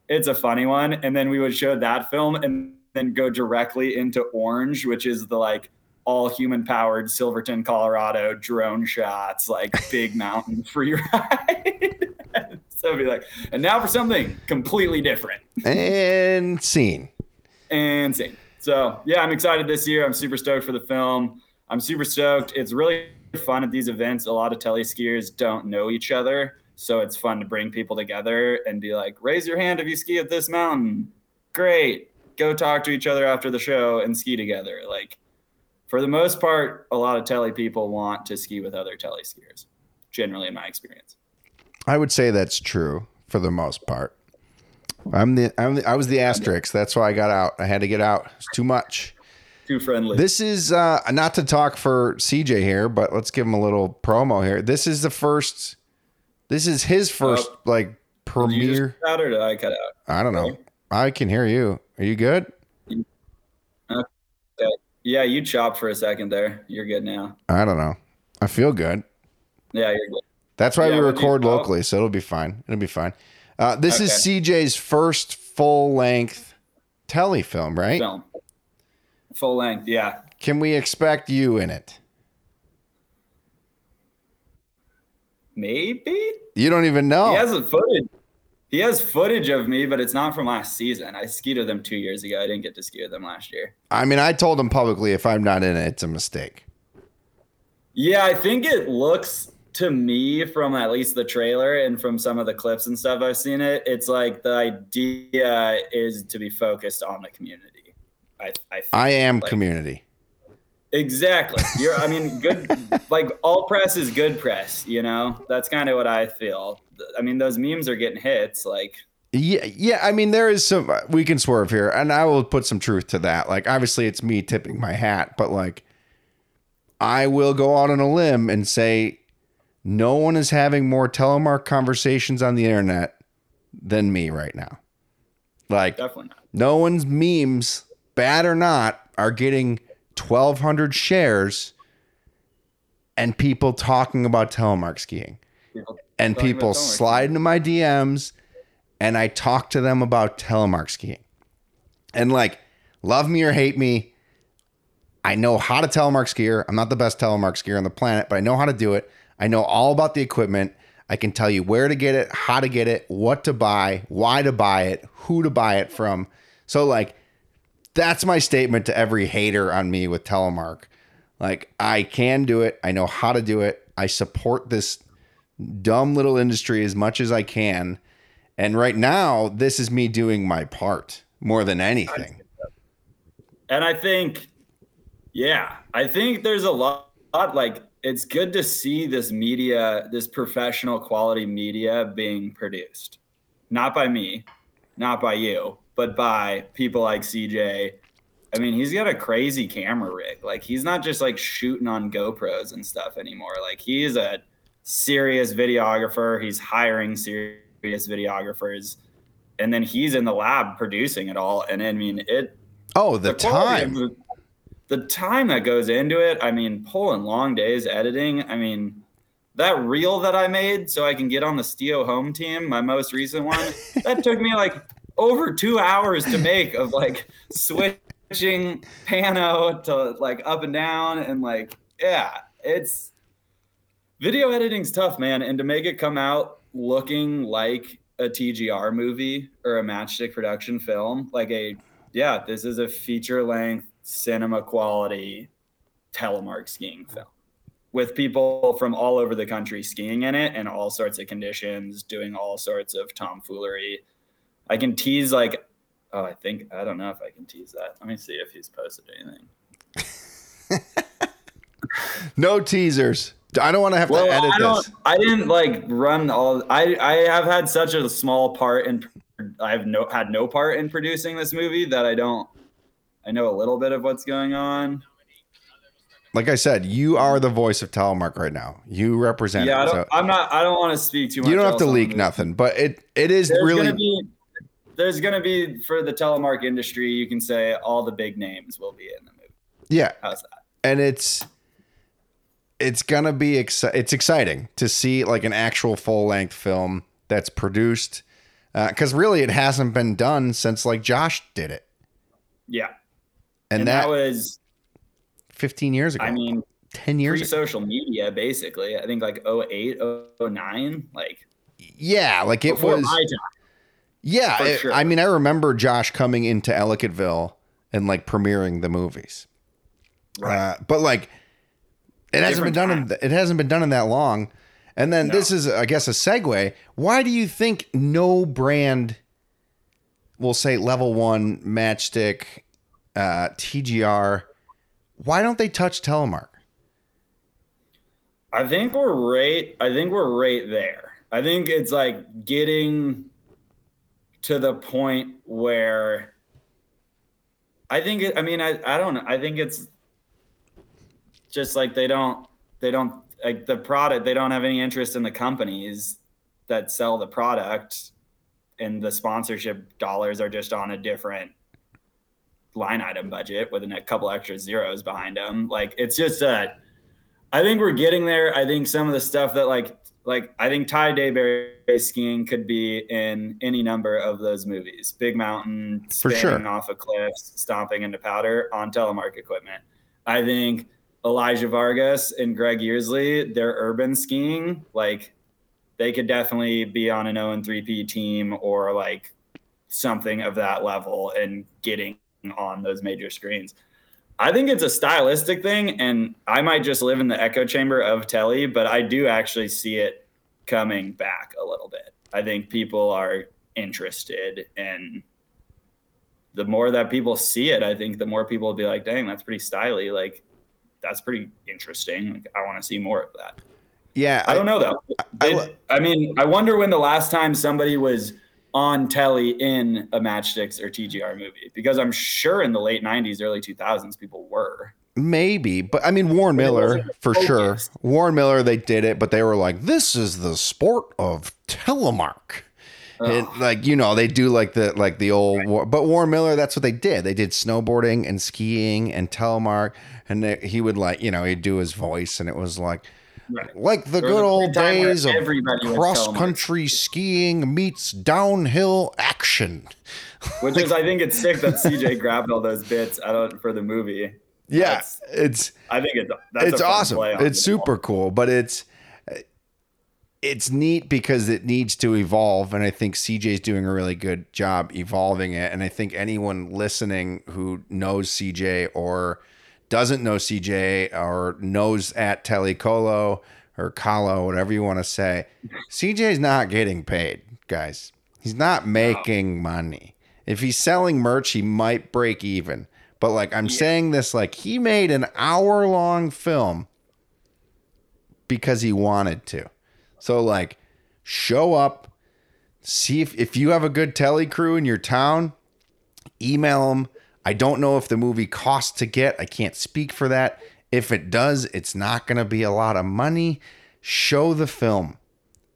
It's a funny one, and then we would show that film and then go directly into Orange, which is the like all human powered Silverton, Colorado drone shots, like big mountain free ride. so it'd be like, and now for something completely different And scene. and same. So yeah, I'm excited this year. I'm super stoked for the film. I'm super stoked. It's really fun at these events. A lot of tele skiers don't know each other. So it's fun to bring people together and be like, raise your hand if you ski at this mountain. Great. Go talk to each other after the show and ski together. Like for the most part, a lot of tele people want to ski with other tele skiers, generally in my experience. I would say that's true for the most part. I'm the, I'm the I was the asterisk. That's why I got out. I had to get out. It's too much. Too friendly. This is uh not to talk for CJ here, but let's give him a little promo here. This is the first this is his first like you just premiere. cut out or did I cut out? I don't know. I can hear you. Are you good? Okay. Yeah, you chopped for a second there. You're good now. I don't know. I feel good. Yeah, you're good. That's why Yeah, we you- record oh. locally, so it'll be fine. It'll be fine. Uh, this is CJ's first full length telefilm, right? Film. Full length, yeah. Can we expect you in it? maybe You don't even know. he has a footage. He has footage of me, but it's not from last season. I skied with them two years ago. I didn't get to ski with them last year. I mean, I told him publicly if I'm not in it, it's a mistake. Yeah, I think it looks to me from at least the trailer and from some of the clips and stuff I've seen it. It's like the idea is to be focused on the community. I, I. I am Like- community. Exactly. You're. I mean, good. like all press is good press. You know, that's kind of what I feel. I mean, those memes are getting hits. Like, Yeah, yeah. I mean, there is some uh, we can swerve here, and I will put some truth to that. Like, obviously, it's me tipping my hat, but like, I will go out on a limb and say, no one is having more telemark conversations on the internet than me right now. Like, definitely not. no one's memes, bad or not, are getting 1,200 shares, and people talking about telemark skiing People and people slide into my DMs and I talk to them about telemark skiing. And like, love me or hate me, I know how to telemark skier. I'm not the best telemark skier on the planet, but I know how to do it. I know all about the equipment. I can tell you where to get it, how to get it, what to buy, why to buy it, who to buy it from. So like that's my statement to every hater on me with telemark. Like I can do it. I know how to do it. I support this dumb little industry as much as I can. And right now, this is me doing my part more than anything. And I think, yeah, I think there's a lot, like, it's good to see this media, this professional quality media being produced. Not by me, not by you, but by people like CJ. I mean, he's got a crazy camera rig. Like, he's not just like shooting on GoPros and stuff anymore. Like, he's a serious videographer. He's hiring serious videographers. And then he's in the lab producing it all. And I mean, it Oh, the, quality time. of the, time that goes into it i mean pulling long days editing i mean that reel that i made so i can get on the steo home team my most recent one that took me like over two hours to make of like switching pano to like up and down and like yeah it's video editing's tough man and to make it come out looking like a tgr movie or a matchstick production film like a yeah, this is a feature length cinema quality telemark skiing film with people from all over the country skiing in it and all sorts of conditions, doing all sorts of tomfoolery. I can tease like, oh, I think I don't know if I can tease that. Let me see if he's posted anything. No teasers. I don't want to have Well, to edit I don't. this. I didn't like run all. I I have had such a small part in. I've no had no part in producing this movie that I don't. I know a little bit of what's going on. Like I said, you are the voice of telemark right now. You represent Yeah, I don't, so. I'm not. I don't want to speak too much. you don't have to leak nothing, but it it is There's really gonna be. There's gonna be for the telemark industry. You can say all the big names will be in the movie. yeah, How's that? and it's it's gonna be exci- it's exciting to see like an actual full length film that's produced uh, because really it hasn't been done since like Josh did it, Yeah, and, and, that, that, was. 15 years ago, I mean, 10 years. pre ago. social media, basically. I think like 08, 09, like Yeah, like it was. my time. Yeah, For it- sure. I mean, I remember Josh coming into Ellicottville and like premiering the movies. Uh, but like, it hasn't been done. In, it hasn't been done in that long. And then this is, I guess, a segue. Why do you think no brand, will say level one matchstick, uh, TGR, why don't they touch telemark? I think we're right. I think we're right there. I think it's like getting to the point where I think it, I mean I I don't. I think it's just like they don't they don't like the product they don't have any interest in the companies that sell the product and the sponsorship dollars are just on a different line item budget with a couple extra zeros behind them. Like it's just I think we're getting there. I think some of the stuff that like like I think Ty Dayberry skiing could be in any number of those movies. Big mountain, For spinning sure. off of cliffs, stomping into powder on telemark equipment. I think Elijah Vargas and Greg Yearsley, their urban skiing, like they could definitely be on an 0 and 3P team or like something of that level and getting on those major screens. I think it's a stylistic thing, and I might just live in the echo chamber of Telly, but I do actually see it coming back a little bit. I think people are interested, and the more that people see it, I think the more people will be like, "Dang, that's pretty styly. Like, that's pretty interesting. Like, I want to see more of that." Yeah, I, I don't know though. I, I, mean, I wonder when the last time somebody was on telly in a Matchsticks or TGR movie because I'm sure in the late 90s, early 2000s, people were. Maybe, but I mean Warren Miller for sure. Warren Miller, they did it, but they were like, "This is the sport of telemark." Oh. And like you know, they do like the like the old, right. but Warren Miller, that's what they did. They did snowboarding and skiing and telemark, and they, he would like you know he'd do his voice, and it was like Right. Like the good old days of cross country skiing meets downhill action. Which is, I think it's sick that CJ grabbed all those bits out for the movie. Yeah, that's, it's. I think it's. it's awesome. It's super cool, but it's. It's neat because it needs to evolve, and I think CJ's doing a really good job evolving it. And I think anyone listening who knows CJ or doesn't know CJ or knows at Telecolo or Colo, whatever you want to say, CJ's not getting paid, guys. He's not making money. If he's selling merch, he might break even. But like I'm yeah. saying this like he made an hour long film because he wanted to. So like show up, see if if you have a good tele crew in your town, email them I don't know if the movie costs to get. I can't speak for that. If it does, it's not going to be a lot of money. Show the film.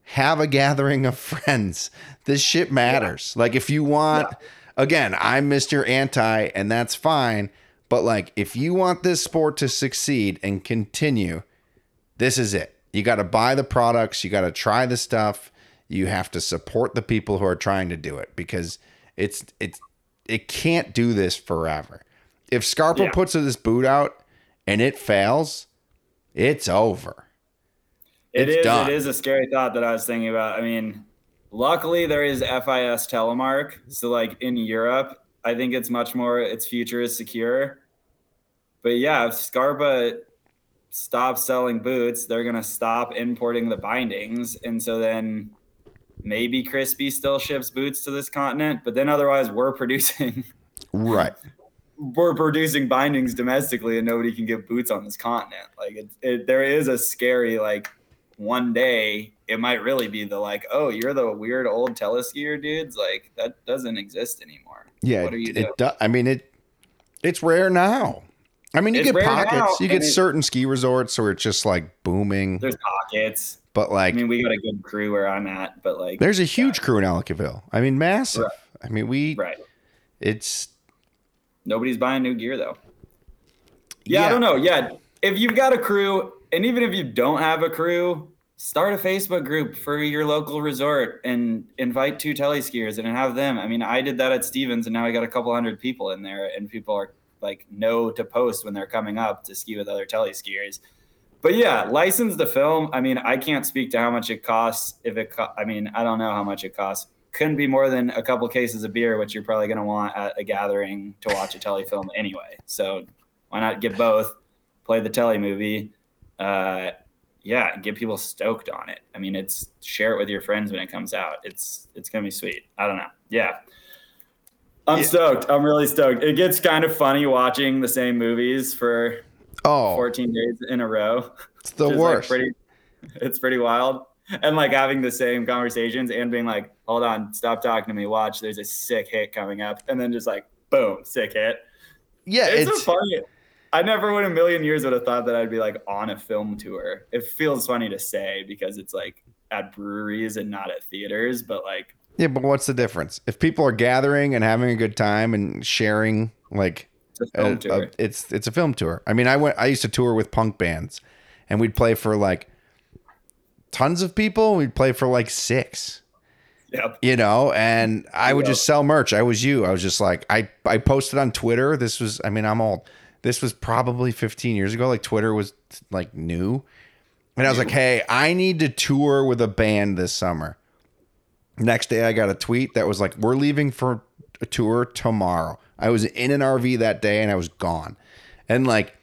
Have a gathering of friends. This shit matters. Yeah. Like if you want yeah. again, I'm Mr. Anti and that's fine, but like if you want this sport to succeed and continue, this is it. You got to buy the products, you got to try the stuff. You have to support the people who are trying to do it because it's it's it can't do this forever. If Scarpa yeah. puts this boot out and it fails, it's over. It it's is, It is a scary thought that I was thinking about. I mean, luckily there is FIS telemark. So like in Europe, I think it's much more. Its future is secure. But yeah, if Scarpa stops selling boots, they're gonna stop importing the bindings, and so then maybe Crispi still ships boots to this continent, but then otherwise we're producing right. We're producing bindings domestically, and nobody can get boots on this continent. Like it, it, there is a scary like one day it might really be the like, oh, you're the weird old teleskier dudes. Like that doesn't exist anymore. Yeah, what are you it, doing? I mean it. It's rare now. I mean, you it's get pockets. You get certain ski resorts where it's just like booming. There's pockets. But like, I mean, we got a good crew where I'm at, but like, there's a huge yeah. crew in Ellicottville. I mean, massive. Right. I mean, we. Right. It's. Nobody's buying new gear though. Yeah, yeah, I don't know. Yeah, if you've got a crew, and even if you don't have a crew, start a Facebook group for your local resort and invite two tele skiers and have them. I mean, I did that at Stevens, and now I got a couple hundred people in there, and people are like know to post when they're coming up to ski with other tele skiers but yeah, license the film. I mean, I can't speak to how much it costs. If it, co- I mean, I don't know how much it costs. Couldn't be more than a couple cases of beer, which you're probably going to want at a gathering to watch a telly film anyway. So why not get both? Play the telly movie. Uh, yeah, get people stoked on it. I mean, it's share it with your friends when it comes out. It's it's gonna be sweet. I don't know. Yeah. I'm yeah. stoked. I'm really stoked. It gets kind of funny watching the same movies for Oh, 14 days in a row. It's the worst. Like pretty, it's pretty wild. And like having the same conversations and being like, hold on, stop talking to me. Watch, there's a sick hit coming up. And then just like, boom, sick hit. Yeah. It's, it's so funny. I never in a million years would have thought that I'd be like on a film tour. It feels funny to say because it's like at breweries and not at theaters, but like. Yeah, but what's the difference? If people are gathering and having a good time and sharing like it's a film uh, tour. Uh, it's it's a film tour. I mean, I went. I used to tour with punk bands, and we'd play for like tons of people. We'd play for like six. Yep. You know, and I would yep. just sell merch. I was you. I was just like I I posted on Twitter. This was I mean, I'm old. This was probably 15 years ago. Like Twitter was like new. And I was like, hey, I need to tour with a band this summer. Next day, I got a tweet that was like, we're leaving for a tour tomorrow. I was in an RV that day and I was gone. And like,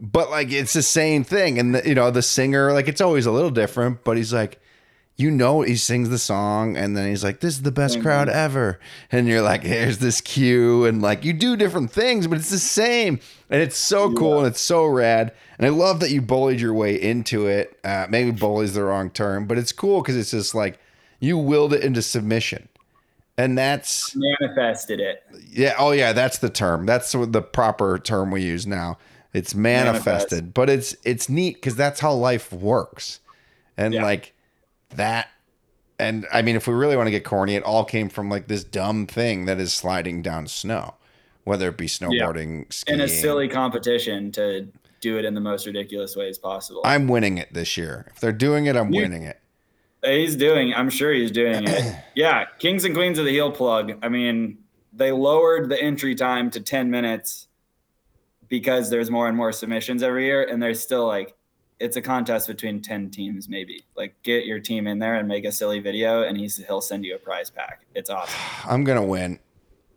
but like, it's the same thing. And, the, you know, the singer, like, it's always a little different, but he's like, you know, he sings the song and then he's like, this is the best crowd ever. And you're like, here's this cue. And like, you do different things, but it's the same. And it's so cool and it's so rad. And I love that you bullied your way into it. Uh, maybe bully's the wrong term, but it's cool because it's just like you willed it into submission. And that's manifested it. yeah. Oh, yeah. That's the term. That's the proper term we use now. It's manifested, Manifest. but it's it's neat because that's how life works, and Yeah. like that. And I mean, if we really want to get corny, it all came from like this dumb thing that is sliding down snow, whether it be snowboarding, skiing. in a silly competition to do it in the most ridiculous ways possible. I'm winning it this year. If they're doing it, I'm You- winning it. He's doing. I'm sure he's doing it. yeah, Kings and Queens of the Heel plug. I mean, they lowered the entry time to 10 minutes because there's more and more submissions every year, and there's still like it's a contest between 10 teams maybe. Like get your team in there and make a silly video, and he's he'll send you a prize pack. It's awesome. I'm gonna win.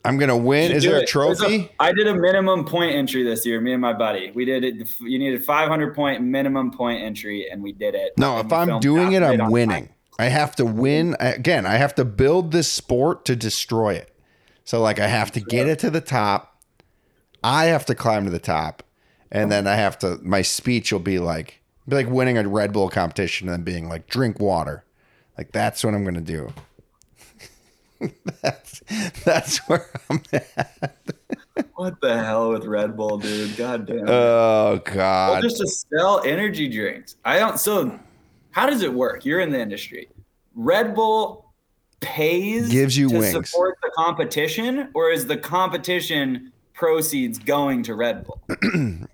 I'm gonna win. Is there a it. There's trophy? I did a minimum point entry this year. Me and my buddy, we did it. You needed 500 point minimum point entry, and we did it. No, if I'm doing it, I'm winning. time. I have to win. Again, I have to build this sport to destroy it. So, like, I have to get it to the top. I have to climb to the top. And then I have to, my speech will be like, be like winning a Red Bull competition and then being like, drink water. Like, that's what I'm going to do. that's, that's where I'm at. What the hell with Red Bull, dude? God damn. it. Oh, Well, God. just to sell energy drinks. I don't. So, how does it work? You're in the industry. Red Bull pays Gives you to wings. support the competition, or is the competition proceeds going to Red Bull?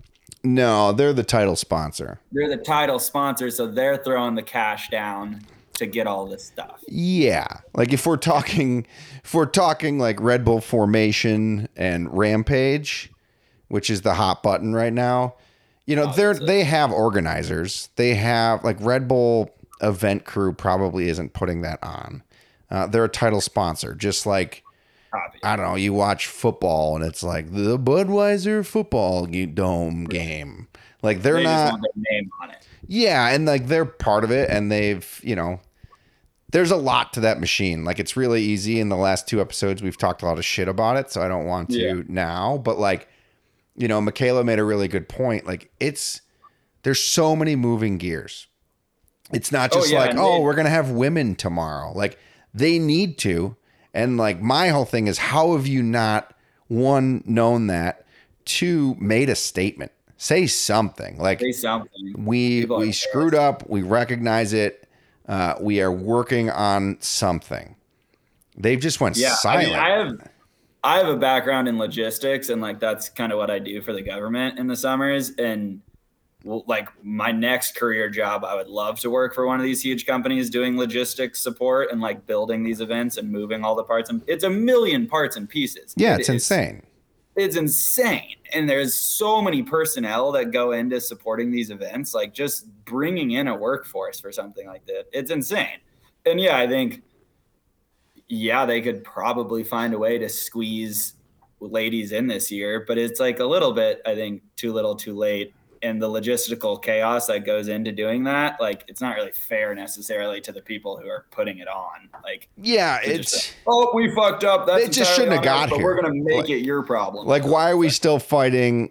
No, they're the title sponsor. They're the title sponsor, so they're throwing the cash down to get all this stuff. Yeah. Like if we're talking if we're talking like Red Bull Formation and Rampage, which is the hot button right now, you know, they're they have organizers. They have like Red Bull event crew probably isn't putting that on. Uh, they're a title sponsor, just like. I don't know, you watch football and it's like the Budweiser football dome game. Like they're They just not name on it. yeah, and like they're part of it, and they've you know, there's a lot to that machine. Like it's really easy. In the last two episodes, we've talked a lot of shit about it, so I don't want to Yeah. now. But like, you know, Michaela made a really good point. Like it's there's so many moving gears. It's not Oh, just yeah, like oh they- we're gonna have women tomorrow. Like they need to, and like my whole thing is how have you not one known that, two made a statement, say something. Like Say something. we People we screwed up. We recognize it. Uh, we are working on something. They've just went Yeah, I silent. Mean, I have I have a background in logistics, and like that's kind of what I do for the government in the summers. And like my next career job, I would love to work for one of these huge companies doing logistics support and like building these events and moving all the parts. And it's a million parts and pieces. yeah It it's insane It's insane, and there's so many personnel that go into supporting these events. Like just bringing in a workforce for something like that, it's insane. And yeah, I think yeah, they could probably find a way to squeeze ladies in this year, but it's like a little bit, I think, too little, too late. And the logistical chaos that goes into doing that, like, it's not really fair necessarily to the people who are putting it on. Like, yeah it's say, oh, we fucked up. That's They just shouldn't have us, got but. We're gonna make Like- it your problem. like why are we still fighting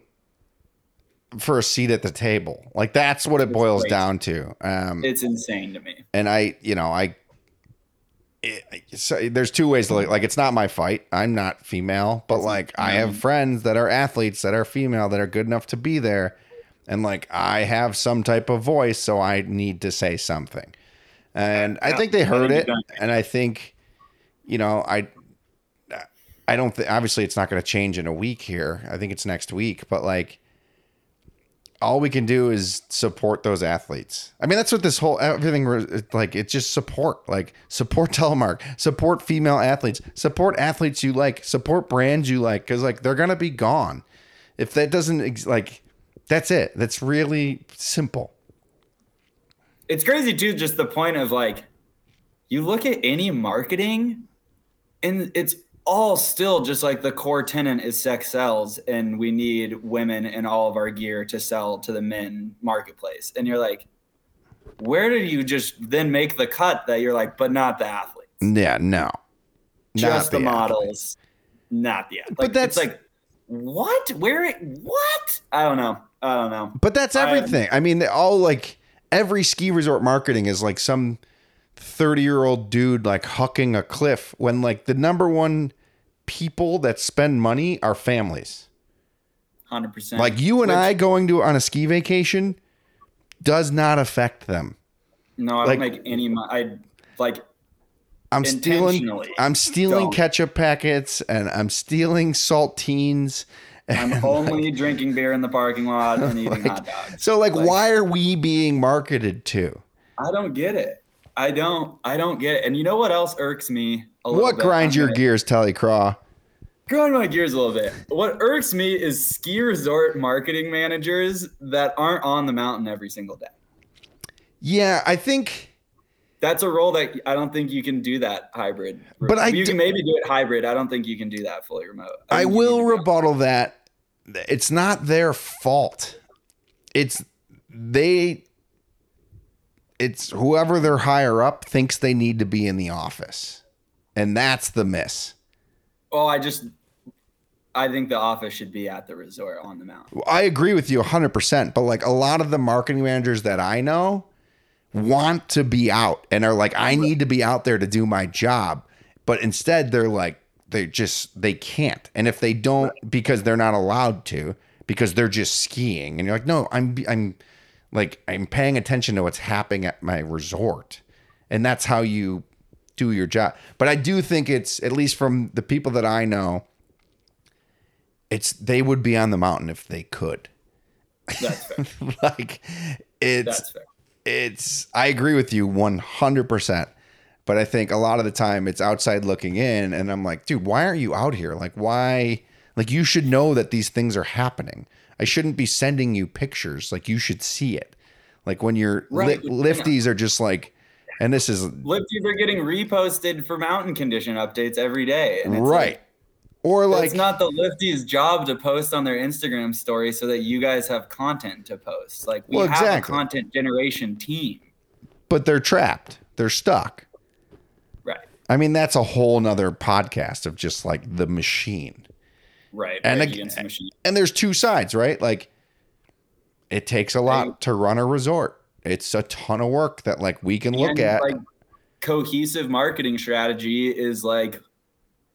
for a seat at the table like that's what it boils down to um It's insane to me. and i you know i it, so there's two ways to look like it's not my fight. I'm not female but like i have friends that are athletes that are female that are good enough to be there and like i have some type of voice so i need to say something. And i think they heard it and i think you know i i don't think obviously it's not going to change in a week here. I think it's next week but like all we can do is support those athletes. I mean, that's what this whole everything like. It's just support, like support telemark, support female athletes, support athletes you like, support brands you like, because like they're gonna be gone if that doesn't like. That's it. That's really simple. it's crazy too. Just the point of like, you look at any marketing, and it's all still just like the core tenant is sex sells, and we need women in all of our gear to sell to the men marketplace. And you're like, where did you just then make the cut that you're like, but not the athletes, Yeah, no. just the, athlete. models, not the athletes. But that's- it's like, what? Where? What? I don't know. I don't know. But that's everything. I mean, all like every ski resort marketing is like some 30 year old dude like hucking a cliff when like the number one people that spend money are families. Hundred percent. Like you and Which- I going to on a ski vacation does not affect them. No, I like- don't make any. I like I'm stealing I'm stealing don't. ketchup packets and I'm stealing saltines. I'm only drinking beer in the parking lot and eating Like, hot dogs. So like, Like- why are we being marketed to? I don't get it. I don't. I don't get it. And you know what else irks me? A What grinds your gears, TeleCraw? Grind my gears a little bit. What irks me is ski resort marketing managers that aren't on the mountain every single day. Yeah, I think That's a role that I don't think you can do that hybrid. But I you d- can maybe do it hybrid. I don't think you can do that fully remote. I you will rebuttal that it's not their fault. It's they it's whoever they're higher up thinks they need to be in the office. And that's the miss. Oh, I just. I think the office should be at the resort on the mountain. I agree with you 100%, but like a lot of the marketing managers that I know want to be out and are like I need to be out there to do my job, but instead they're like they just they can't. And if they don't because they're not allowed to because they're just skiing and you're like no, I'm I'm like I'm paying attention to what's happening at my resort. And that's how you do your job. But I do think it's at least from the people that I know it's they would be on the mountain if they could. That's fair. like it's That's fair. it's I agree with you 100%. But I think a lot of the time it's outside looking in and I'm like, dude, why aren't you out here? Like why like you should know that these things are happening. I shouldn't be sending you pictures. Like you should see it. Like when your Right. li- lifties are just like and this is Lifties are getting reposted for mountain condition updates every day. And it's right. Like, or like it's not the lifties' job to post on their Instagram story so that you guys have content to post. Like we Well, have exactly. a content generation team. but they're trapped. They're stuck. Right. I mean, that's a whole nother podcast of just like the machine. Right. And Against the machine. And there's two sides, right? Like it takes a lot to run a resort. It's a ton of work that like we can look at. like cohesive marketing strategy is like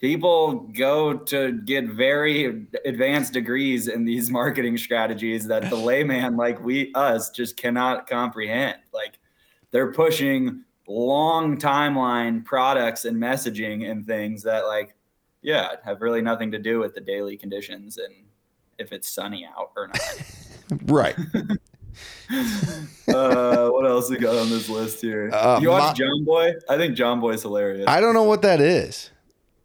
people go to get very advanced degrees in these marketing strategies that the layman like we us just cannot comprehend like they're pushing long timeline products and messaging and things that like yeah have really nothing to do with the daily conditions and if it's sunny out or not right. uh, what else we got on this list here? Uh, you watch my- John Boy? I think John Boy's hilarious. I don't know what that is.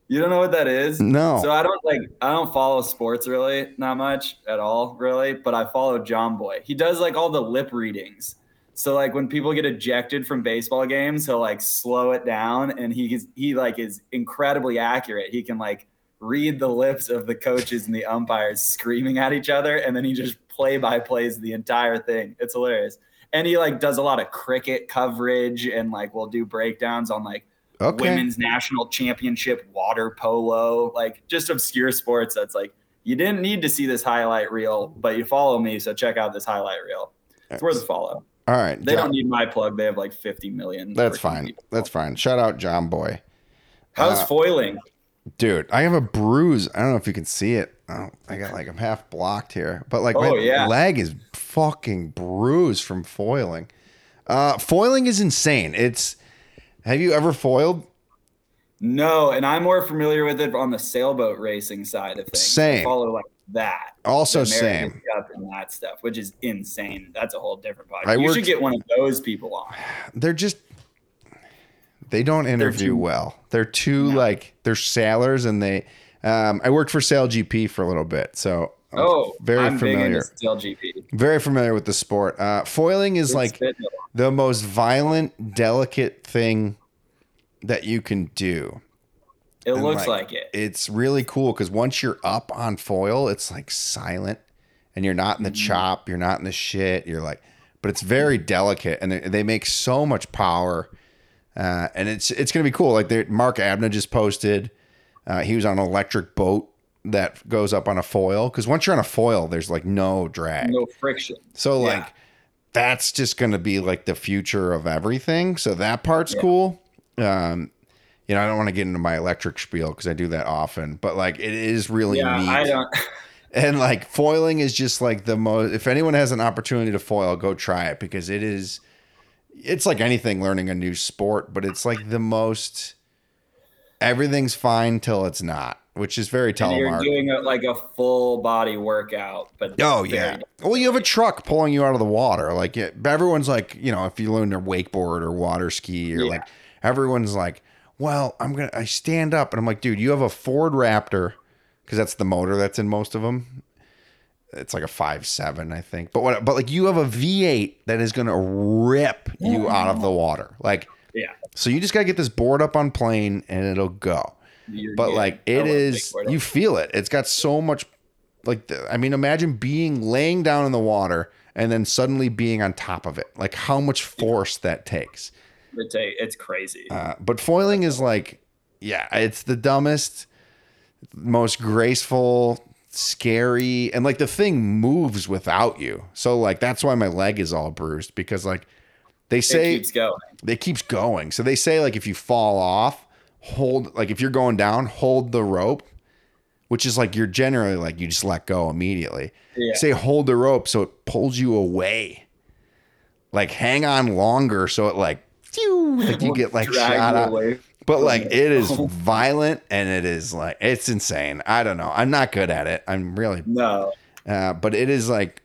you don't know what that is? No. So I don't like I don't follow sports really, not much at all, really. But I follow John Boy. He does like all the lip readings. So like when people get ejected from baseball games, he'll like slow it down, and he he like is incredibly accurate. He can like read the lips of the coaches and the umpires screaming at each other, and then he just play by plays the entire thing. It's hilarious. And he like does a lot of cricket coverage and like will do breakdowns on like Okay. women's national championship water polo, like just obscure sports that's like you didn't need to see this highlight reel, but you follow me, so check out this highlight reel. It's worth a follow. All right. They John- don't need my plug. They have like 50 million. that's fine. people. That's fine. Shout out John Boy. How's uh, foiling? Dude, I have a bruise. I don't know if you can see it. Oh, I got like I'm half blocked here, but like my Oh, yeah. leg is fucking bruised from foiling. Uh, foiling is insane. It's have you ever foiled? No, and I'm more familiar with it on the sailboat racing side of things. Same. I follow like that. Also same. And that stuff, which is insane. That's a whole different podcast. I you worked- should get one of those people on. They're just they don't interview too- well. They're too No. like they're sailors and they um I worked for SailGP for a little bit, so I'm Oh, very I'm familiar. into SailGP. Very familiar with the sport. Uh foiling is It's like the most violent, delicate thing that you can do. It And, looks like, it. It's really cool because once you're up on foil, it's like silent and you're not in the Mhm. chop, you're not in the shit. You're like, but it's very delicate and they, they make so much power. Uh, and it's it's gonna be cool. Like Mark Abner just posted, uh, he was on an electric boat that goes up on a foil because once you're on a foil, there's like no drag. No friction. So Yeah. like that's just going to be like the future of everything. So that part's Yeah. cool. Um you know, I don't want to get into my electric spiel because I do that often, but like it is really yeah, neat. I don't. And like foiling is just like the most if anyone has an opportunity to foil, go try it because it is it's like anything learning a new sport, but it's like the most everything's fine till it's not, which is very And you're doing a, like a full body workout, but Oh yeah. Well, you have a truck pulling you out of the water. Like it, everyone's like, you know, if you learn to wakeboard or water ski, or Yeah. like everyone's like, well, I'm gonna. I stand up and I'm like, dude, you have a Ford Raptor because that's the motor that's in most of them. It's like a five seven, I think. But what? But like you have a V8 that is gonna rip you out of the water. Like Yeah. So you just gotta get this board up on plane and it'll go You're but good. like I it love is wakeboarding. you feel it it's got so much like the, i mean imagine being laying down in the water and then suddenly being on top of it like how much force that takes It's, a, it's crazy. uh, but foiling is like yeah it's the dumbest most graceful scary and like the thing moves without you so like that's why my leg is all bruised because like they say it keeps going. it keeps going. So they say like if you fall off, hold like if you're going down, hold the rope, which is like you're generally like you just let go immediately. Yeah. Say hold the rope so it pulls you away. Like hang on longer so it like like you get like Drag shot out. away. But like it is violent and it is like it's insane. I don't know. I'm not good at it. I'm really No. uh, but it is like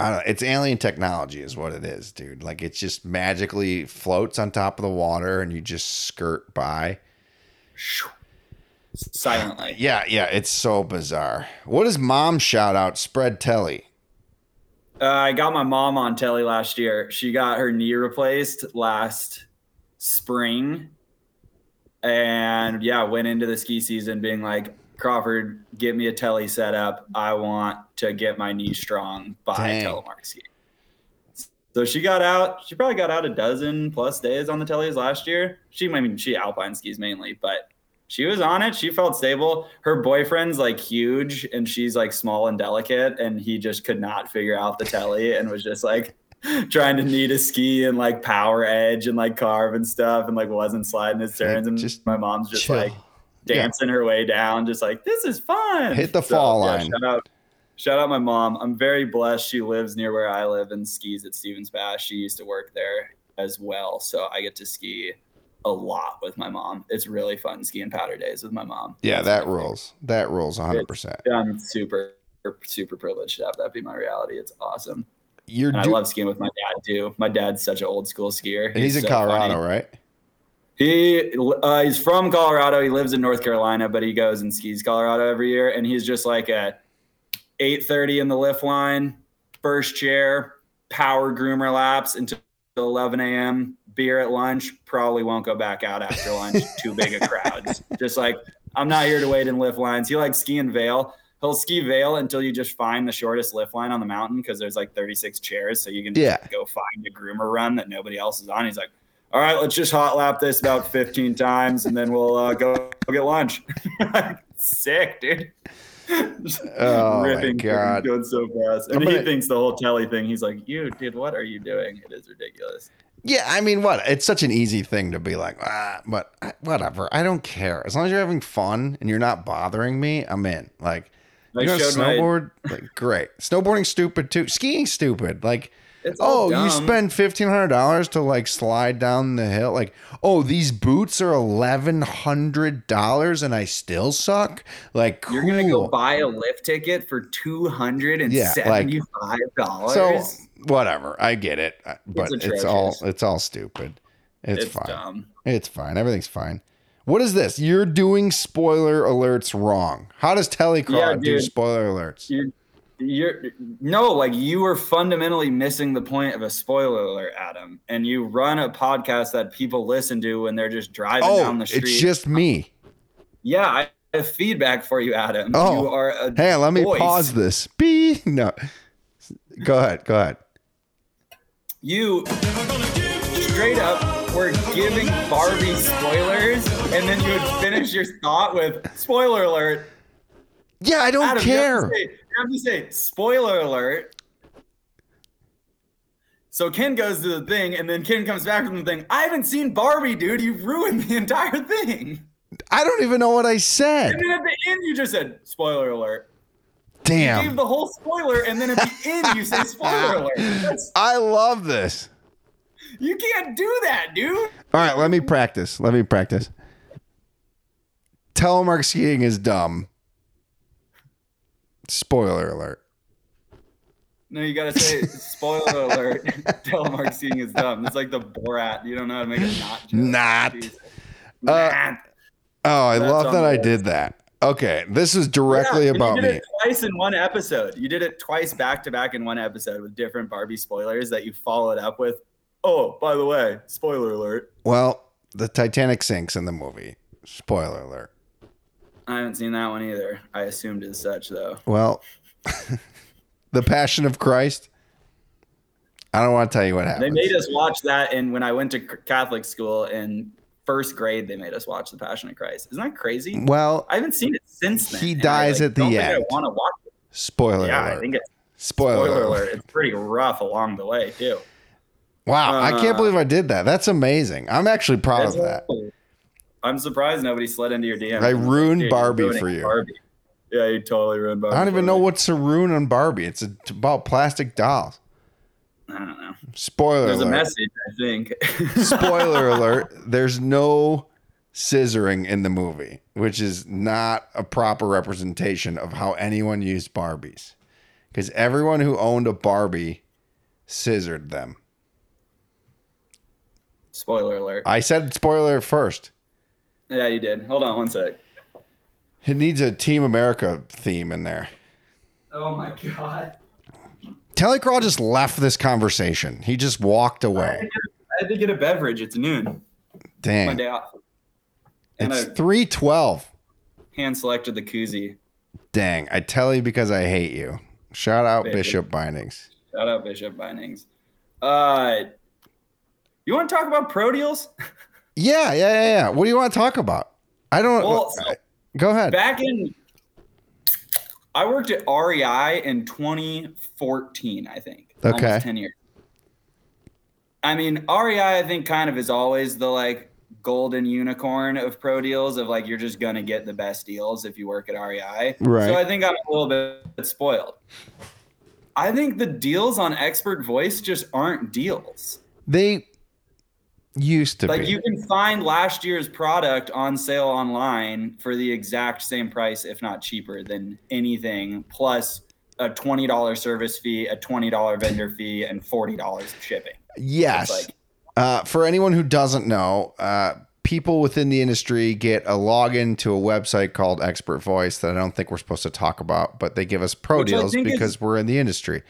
I don't know, it's alien technology is what it is, dude. Like it just magically floats on top of the water and you just skirt by. Silently. Yeah, yeah, it's so bizarre. What does mom shout out spread telly? Uh, I got my mom on telly last year. She got her knee replaced last spring. And yeah, went into the ski season being like, Crawford, get me a telly set up. I want to get my knee strong by Dang. telemark ski. So she got out. She probably got out a dozen plus days on the tellies last year. She, I mean, she alpine skis mainly, but she was on it. She felt stable. Her boyfriend's like huge and she's like small and delicate. And he just could not figure out the telly and was just like trying to knee a ski and like power edge and like carve and stuff and like wasn't sliding his turns. And just my mom's just chill. like Yeah. dancing her way down, just like, this is fun. Hit the fall line. Shout out, shout out my mom. I'm very blessed. She lives near where I live and skis at Stevens Pass. She used to work there as well. So I get to ski a lot with my mom. It's really fun skiing powder days with my mom. Yeah, That's that rules. That rules 100%. favorite. I'm super, super privileged to have that be my reality. It's awesome. You're And I love skiing with my dad too. My dad's such an old school skier. and he's in so Colorado, funny. right? He uh, he's from Colorado. He lives in North Carolina, but he goes and skis Colorado every year. And he's just like a 8:30 in the lift line, first chair, power groomer laps until 11 a.m. Beer at lunch. Probably won't go back out after lunch. Too big of crowds. Just like I'm not here to wait in lift lines. He likes skiing Vail. He'll ski Vail until you just find the shortest lift line on the mountain because there's like 36 chairs, so you can Yeah. go find a groomer run that nobody else is on. He's like, all right, let's just hot lap this about 15 times and then we'll uh, go, go get lunch. Sick, dude. Oh, my ripping, God. going so fast. And he gonna- thinks the whole telly thing. He's like, you, dude, what are you doing? It is ridiculous. Yeah, I mean, what? It's such an easy thing to be like, ah, but I- whatever. I don't care. As long as you're having fun and you're not bothering me, I'm in. Like, I you know, showed my- snowboard, like, great. Snowboarding stupid too. Skiing stupid. Like, It's oh, you spend fifteen hundred dollars to like slide down the hill. Like, oh, these boots are eleven hundred dollars and I still suck. Like, cool. You're gonna go buy a lift ticket for two hundred and seventy-five dollars. so whatever. I get it, uh, but it's, all it's all stupid. It's, it's, fine. dumb. It's fine. Everything's fine. What is this? You're doing spoiler alerts wrong. How does Telecraw Yeah, do spoiler alerts? You're You're no, like you are fundamentally missing the point of a spoiler alert, Adam. And you run a podcast that people listen to when they're just driving oh, down Oh, the street. it's just me. yeah, I have feedback for you, Adam. Oh. you are a Hey, let me voice. pause this. Beep. No. Go ahead. Go ahead. You straight up were giving Barbie spoilers, and then you would finish your thought with spoiler alert. Yeah, I don't Adam, care. You have to say spoiler alert. So Ken goes to the thing, and then Ken comes back from the thing. I haven't seen Barbie, dude. You've ruined the entire thing. I don't even know what I said. And then at the end, you just said spoiler alert. You Damn. gave the whole spoiler, and then at the end, you say spoiler alert. That's, I love this. you can't do that, dude. All right, let me practice. Let me practice. Telemark skiing is dumb. Spoiler alert. No, you gotta say spoiler alert. Telemark skiing is dumb. It's like the Borat. You don't know how to make a not joke. Not. Uh, Oh, I That's love that I did that. Okay, this is directly Yeah, about you did me. it twice in one episode. You did it twice back to back in one episode with different Barbie spoilers that you followed up with. Oh, by the way, spoiler alert. Well, the Titanic sinks in the movie. Spoiler alert. I haven't seen that one either. I assumed as such though. Well, the Passion of Christ. I don't want to tell you what happened. They made us watch that, and when I went to Catholic school in first grade, they made us watch The Passion of Christ. Isn't that crazy? well, I haven't seen it since then. He dies I, at the end. I want to watch it. spoiler Yeah, alert. I think it's spoiler, spoiler alert. It's pretty rough along the way too. Wow, I can't Uh, believe I did that. That's amazing. I'm actually proud of that. I'm surprised nobody slid into your DM. I ruined Dude, Barbie for you. Barbie. Yeah, you totally ruined Barbie. I don't even know what's to ruin on Barbie. It's a, about plastic dolls. I don't know. Spoiler alert. There's a message, I think. Spoiler alert. There's no scissoring in the movie, which is not a proper representation of how anyone used Barbies. Because everyone who owned a Barbie scissored them. Spoiler alert. I said spoiler first. Yeah, you did. Hold on one sec. It needs a Team America theme in there. Oh my god. TeleCraw just left this conversation. He just walked away. I had to get a beverage. It's noon. My Dang. day off. And It's I 312. hand selected the koozie. Dang. I tell you because I hate you. Shout out Baby. Bishop Bindings. Shout out Bishop Bindings. Uh, you want to talk about pro deals? Yeah, yeah, yeah, yeah. What do you want to talk about? I don't. Well, uh, so- go ahead. Back in, I worked at REI in 2014, I think. Okay. 10 years. I mean, REI, I think, kind of is always the like golden unicorn of pro deals of like you're just gonna get the best deals if you work at REI. Right. So I think I'm a little bit spoiled. I think the deals on Expert Voice just aren't deals. They used to Like be. you can find last year's product on sale online for the exact same price, if not cheaper than anything, plus a twenty dollar service fee, a twenty dollar vendor fee, and forty dollars of shipping. yes. Like uh, for anyone who doesn't know, uh, people within the industry get a login to a website called Expert Voice that I don't think we're supposed to talk about, but they give us pro deals think is- because we're in the industry.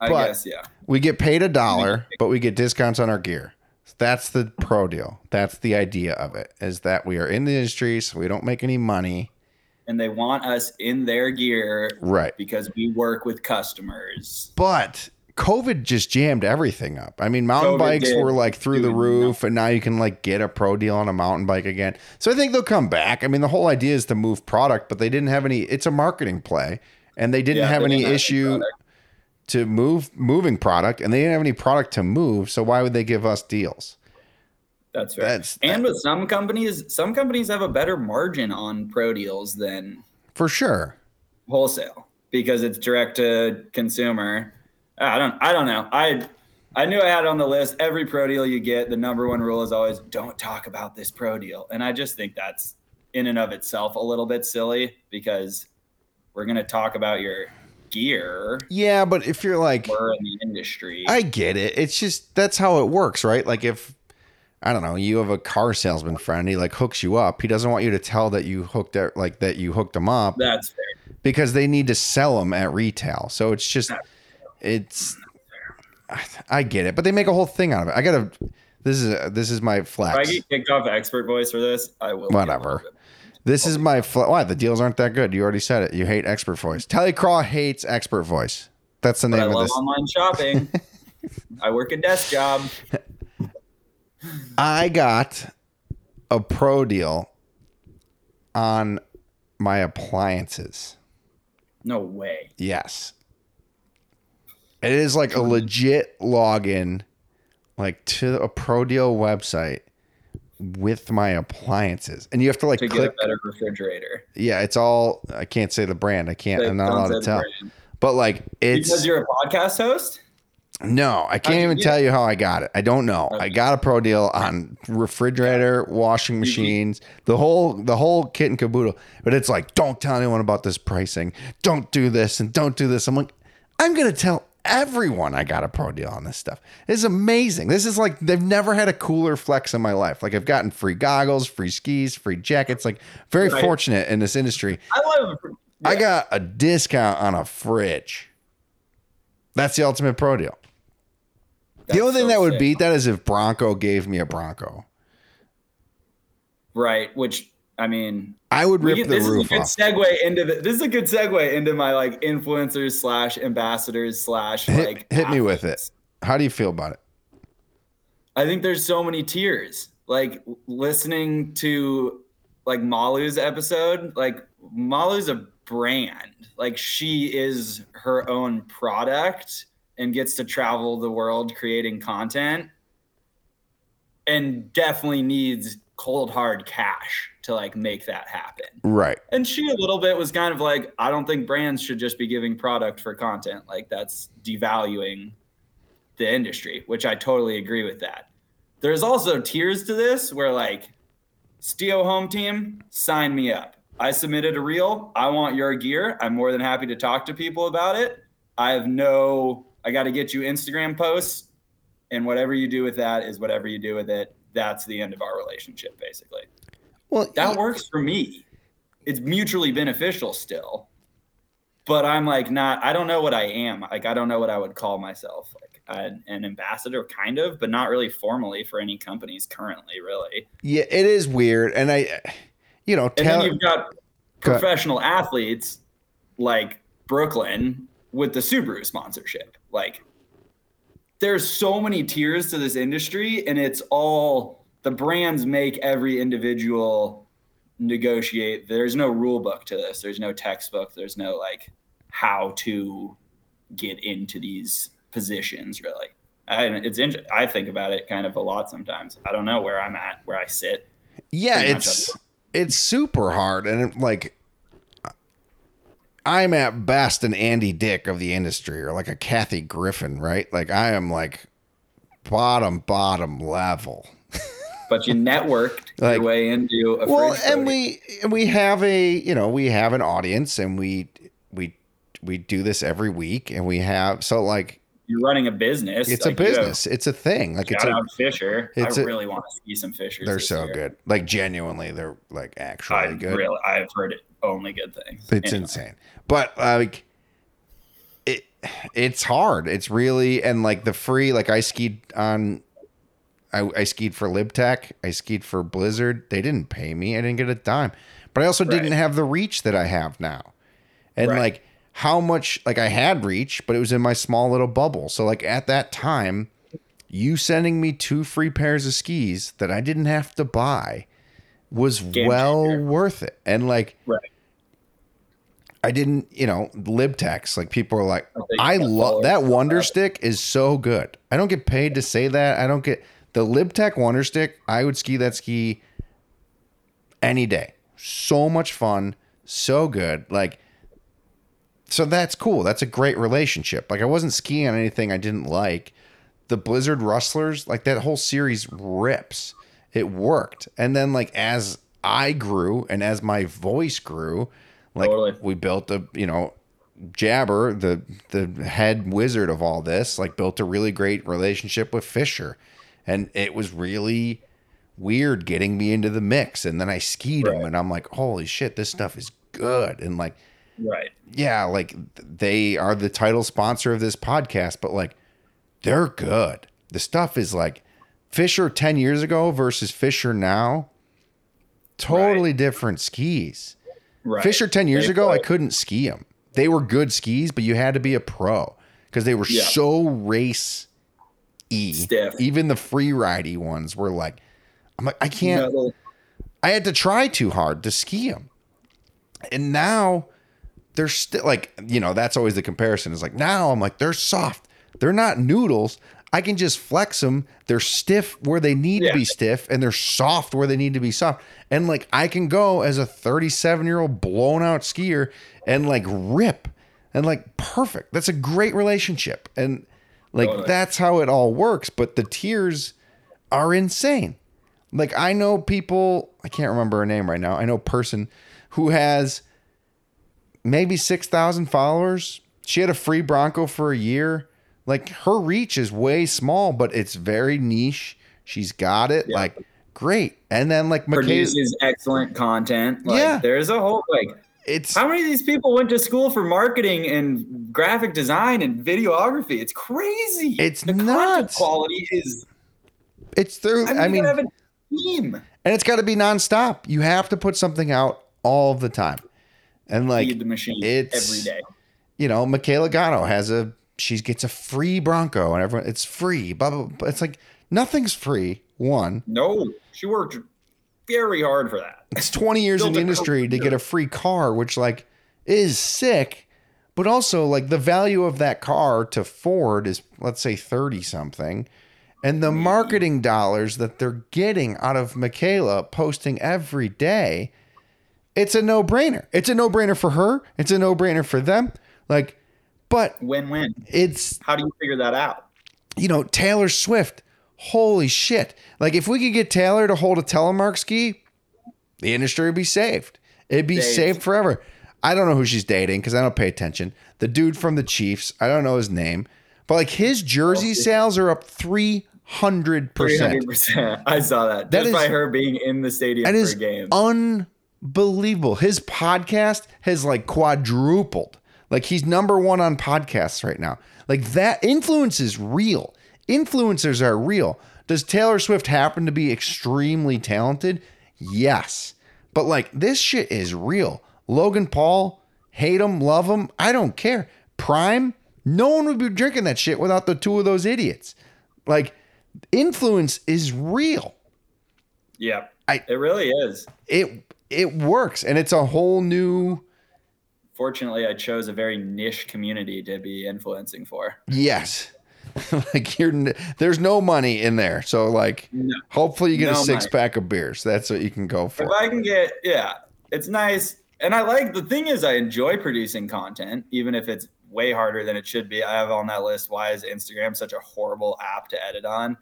I But- guess, yeah. We get paid a dollar, but we get discounts on our gear. That's the pro deal. That's the idea of it. Is that we are in the industry, so we don't make any money. And they want us in their gear Right. because we work with customers. But COVID just jammed everything up. I mean, mountain COVID bikes were like through the roof, and now you can like get a pro deal on a mountain bike again. So I think they'll come back. I mean, the whole idea is to move product, but they didn't have any. It's a marketing play, and they didn't Yeah, have they any didn't issue. To move moving product, and they didn't have any product to move. So why would they give us deals? That's fair. That's- and with some companies, some companies have a better margin on pro deals than For sure. wholesale because it's direct to consumer. I don't I don't know. I I knew I had it on the list. Every pro deal you get, the number one rule is always don't talk about this pro deal. And I just think that's in and of itself a little bit silly because we're gonna talk about your gear. Yeah, but if you're like, We're in the industry. I get it. It's just that's how it works, right? Like if I don't know, you have a car salesman friend, he like hooks you up. He doesn't want you to tell that you hooked it, like that you hooked them up. that's fair. because they need to sell them at retail. So it's just, it's, I, I get it, but they make a whole thing out of it. I gotta. This is this is my If I get kicked off expert voice for this, I will. a Whatever. This is my fle- why the deals aren't that good. You already said it. You hate expert voice. TeleCraw hates expert voice. That's the But I name of love this. online shopping. I work a desk job. I got a pro deal on my appliances. No way. Yes. It is like a legit login like to a pro deal website with my appliances. And you have to like To click get a better refrigerator. Yeah, it's all I can't say the brand. I can't I'm not allowed to tell. brand. But like it's Because you're a podcast host? No, I can't even tell you how I got it. I don't know. I got a pro deal on refrigerator, washing machines, the whole the whole kit and caboodle. But it's like, don't tell anyone about this pricing. Don't do this and don't do this. I'm like, I'm gonna tell everyone I got a pro deal on this stuff. It's amazing. This is like they've never had a cooler flex in my life. Like I've gotten free goggles, free skis, free jackets. Like very Right. fortunate in this industry. I love I got a discount on a fridge. That's the ultimate pro deal. the That's only thing so that would sick. beat that is if Bronco gave me a Bronco. Right, which I mean I would rip get- the this roof is a good off. segue into the, this is a good segue into my like influencers slash ambassadors slash Hit, like hit me with it. How do you feel about it? I think there's so many tiers. Like listening to like Malu's episode, like Malu's a brand. Like she is her own product and gets to travel the world creating content and definitely needs cold hard cash to like make that happen. Right. And she a little bit was kind of like, I don't think brands should just be giving product for content. Like that's devaluing the industry, which I totally agree with that. There's also tiers to this where like Stio home team, sign me up. I submitted a reel. I want your gear. I'm more than happy to talk to people about it. I have no I got to get you Instagram posts and whatever you do with that is whatever you do with it. That's the end of our relationship basically Well, that works for me. It's mutually beneficial still. But I'm like not I don't know what I am. Like I don't know what I would call myself. Like an, an ambassador kind of, but not really formally for any companies currently, really. yeah, it is weird, and I, you know, And tell then you've got Go professional athletes like Brooklyn with the Subaru sponsorship. Like there's so many tiers to this industry and it's all the brands make every individual negotiate. There's no rule book to this. There's no textbook. There's no like how to get into these positions really. I, it's int- I think about it kind of a lot sometimes. I don't know where I'm at, where I sit. yeah, it's it's super hard, and it, like, I'm at best an Andy Dick of the industry, or like a Kathy Griffin, right? Like I am like bottom bottom level. But you networked Like- your way into a well and we and we have a you know we have an audience and we we we do this every week and we have so like you're running a business. it's a like, have- business it's a thing like it's a Fischer. it's I a- really want to see some Fischers. they're so year. good like genuinely they're like actually I good really, I've heard only good things. it's Anyway. insane but like it it's hard it's really and like the free like i skied on I, I skied for Lib Tech i skied for blizzard they didn't pay me i didn't get a dime but i also didn't have the reach that i have now and Right. like how much like i had reach but it was in my small little bubble so like at that time you sending me two free pairs of skis that i didn't have to buy was Game well changer. worth it and like Right. I didn't, you know, Lib Techs. Like people are like, I I love that Wonder. Stick is so good. I don't get paid to say that. I don't get the Lib Tech Wonder Stick. I would ski that ski any day. So much fun, so good. Like, so that's cool. That's a great relationship. Like I wasn't skiing on anything I didn't like. The Blizzard Rustlers, like that whole series rips. It worked. And then like as I grew and as my voice grew, like Totally. we built a, you know, Jabber, the the head wizard of all this, like built a really great relationship with Fischer. And it was really weird getting me into the mix. And then I skied Right. and I'm like, holy shit, this stuff is good. And like Right. yeah, like they are the title sponsor of this podcast, but like they're good. The stuff is like Fischer 10 years ago versus Fischer now. Totally different skis. Right. Fischer 10 years They ago, I couldn't ski them. They were good skis, but you had to be a pro because they were Yeah. so race e. Stiff. Even the free ridey ones were like, I'm like, I can't. Metal- I had to try too hard to ski them. And now they're still like, you know, that's always the comparison is like, now I'm like, they're soft. They're not noodles. I can just flex them. They're stiff where they need Yeah. to be stiff and they're soft where they need to be soft. And like, I can go as a 37 year old blown out skier and like rip and like perfect. That's a great relationship. And like, Totally. that's how it all works. But the tiers are insane. Like I know people, I can't remember her name right now. I know a person who has maybe 6,000 followers. She had a free Bronco for a year. Like her reach is way small, but it's very niche. She's got it. Yeah. Like great. And then like Michaela, produces excellent content. Like, Yeah. There's a whole like it's how many of these people went to school for marketing and graphic design and videography? It's crazy. It's the nuts. quality is it's through I mean, I mean have a team. and it's got to be nonstop. You have to put something out all the time. And like Feed the machine it's- every day. you know, Michaela Gano has a she gets a free Bronco and everyone it's free. Blah, blah, blah. It's like nothing's free. One, No, she worked very hard for that. It's 20 years in the industry to get a free car, which like is sick, but also like the value of that car to Ford is let's say 30 something. And the marketing dollars that they're getting out of Michaela posting every day, it's a no-brainer. It's a no-brainer for her. It's a no-brainer for them. Like, but Win-win. it's How do you figure that out? you know, Taylor Swift. Holy shit. Like if we could get Taylor to hold a telemark ski, the industry would be saved. It'd be Saved. saved forever. I don't know who she's dating because I don't pay attention. The dude from the Chiefs, I don't know his name, but like his jersey sales are up 300%. 300%. I saw that. That Just is- by her being in the stadium for a game. unbelievable. His podcast has like quadrupled. Like he's number one on podcasts right now. Like that influence is real. Influencers are real. Does Taylor Swift happen to be extremely talented? Yes. But like this shit is real. Logan Paul, hate him, love him, I don't care. Prime, no one would be drinking that shit without the two of those idiots. Like influence is real. yeah. I- it really is. it it works and it's a whole new Fortunately, I chose a very niche community to be influencing for. yes like you're there's no money in there so like No. hopefully you get No a six money. pack of beers that's what you can go for. If I can get, yeah, it's nice. And I like the thing is, I enjoy producing content, even if it's way harder than it should be. I have on that list why is Instagram such a horrible app to edit on?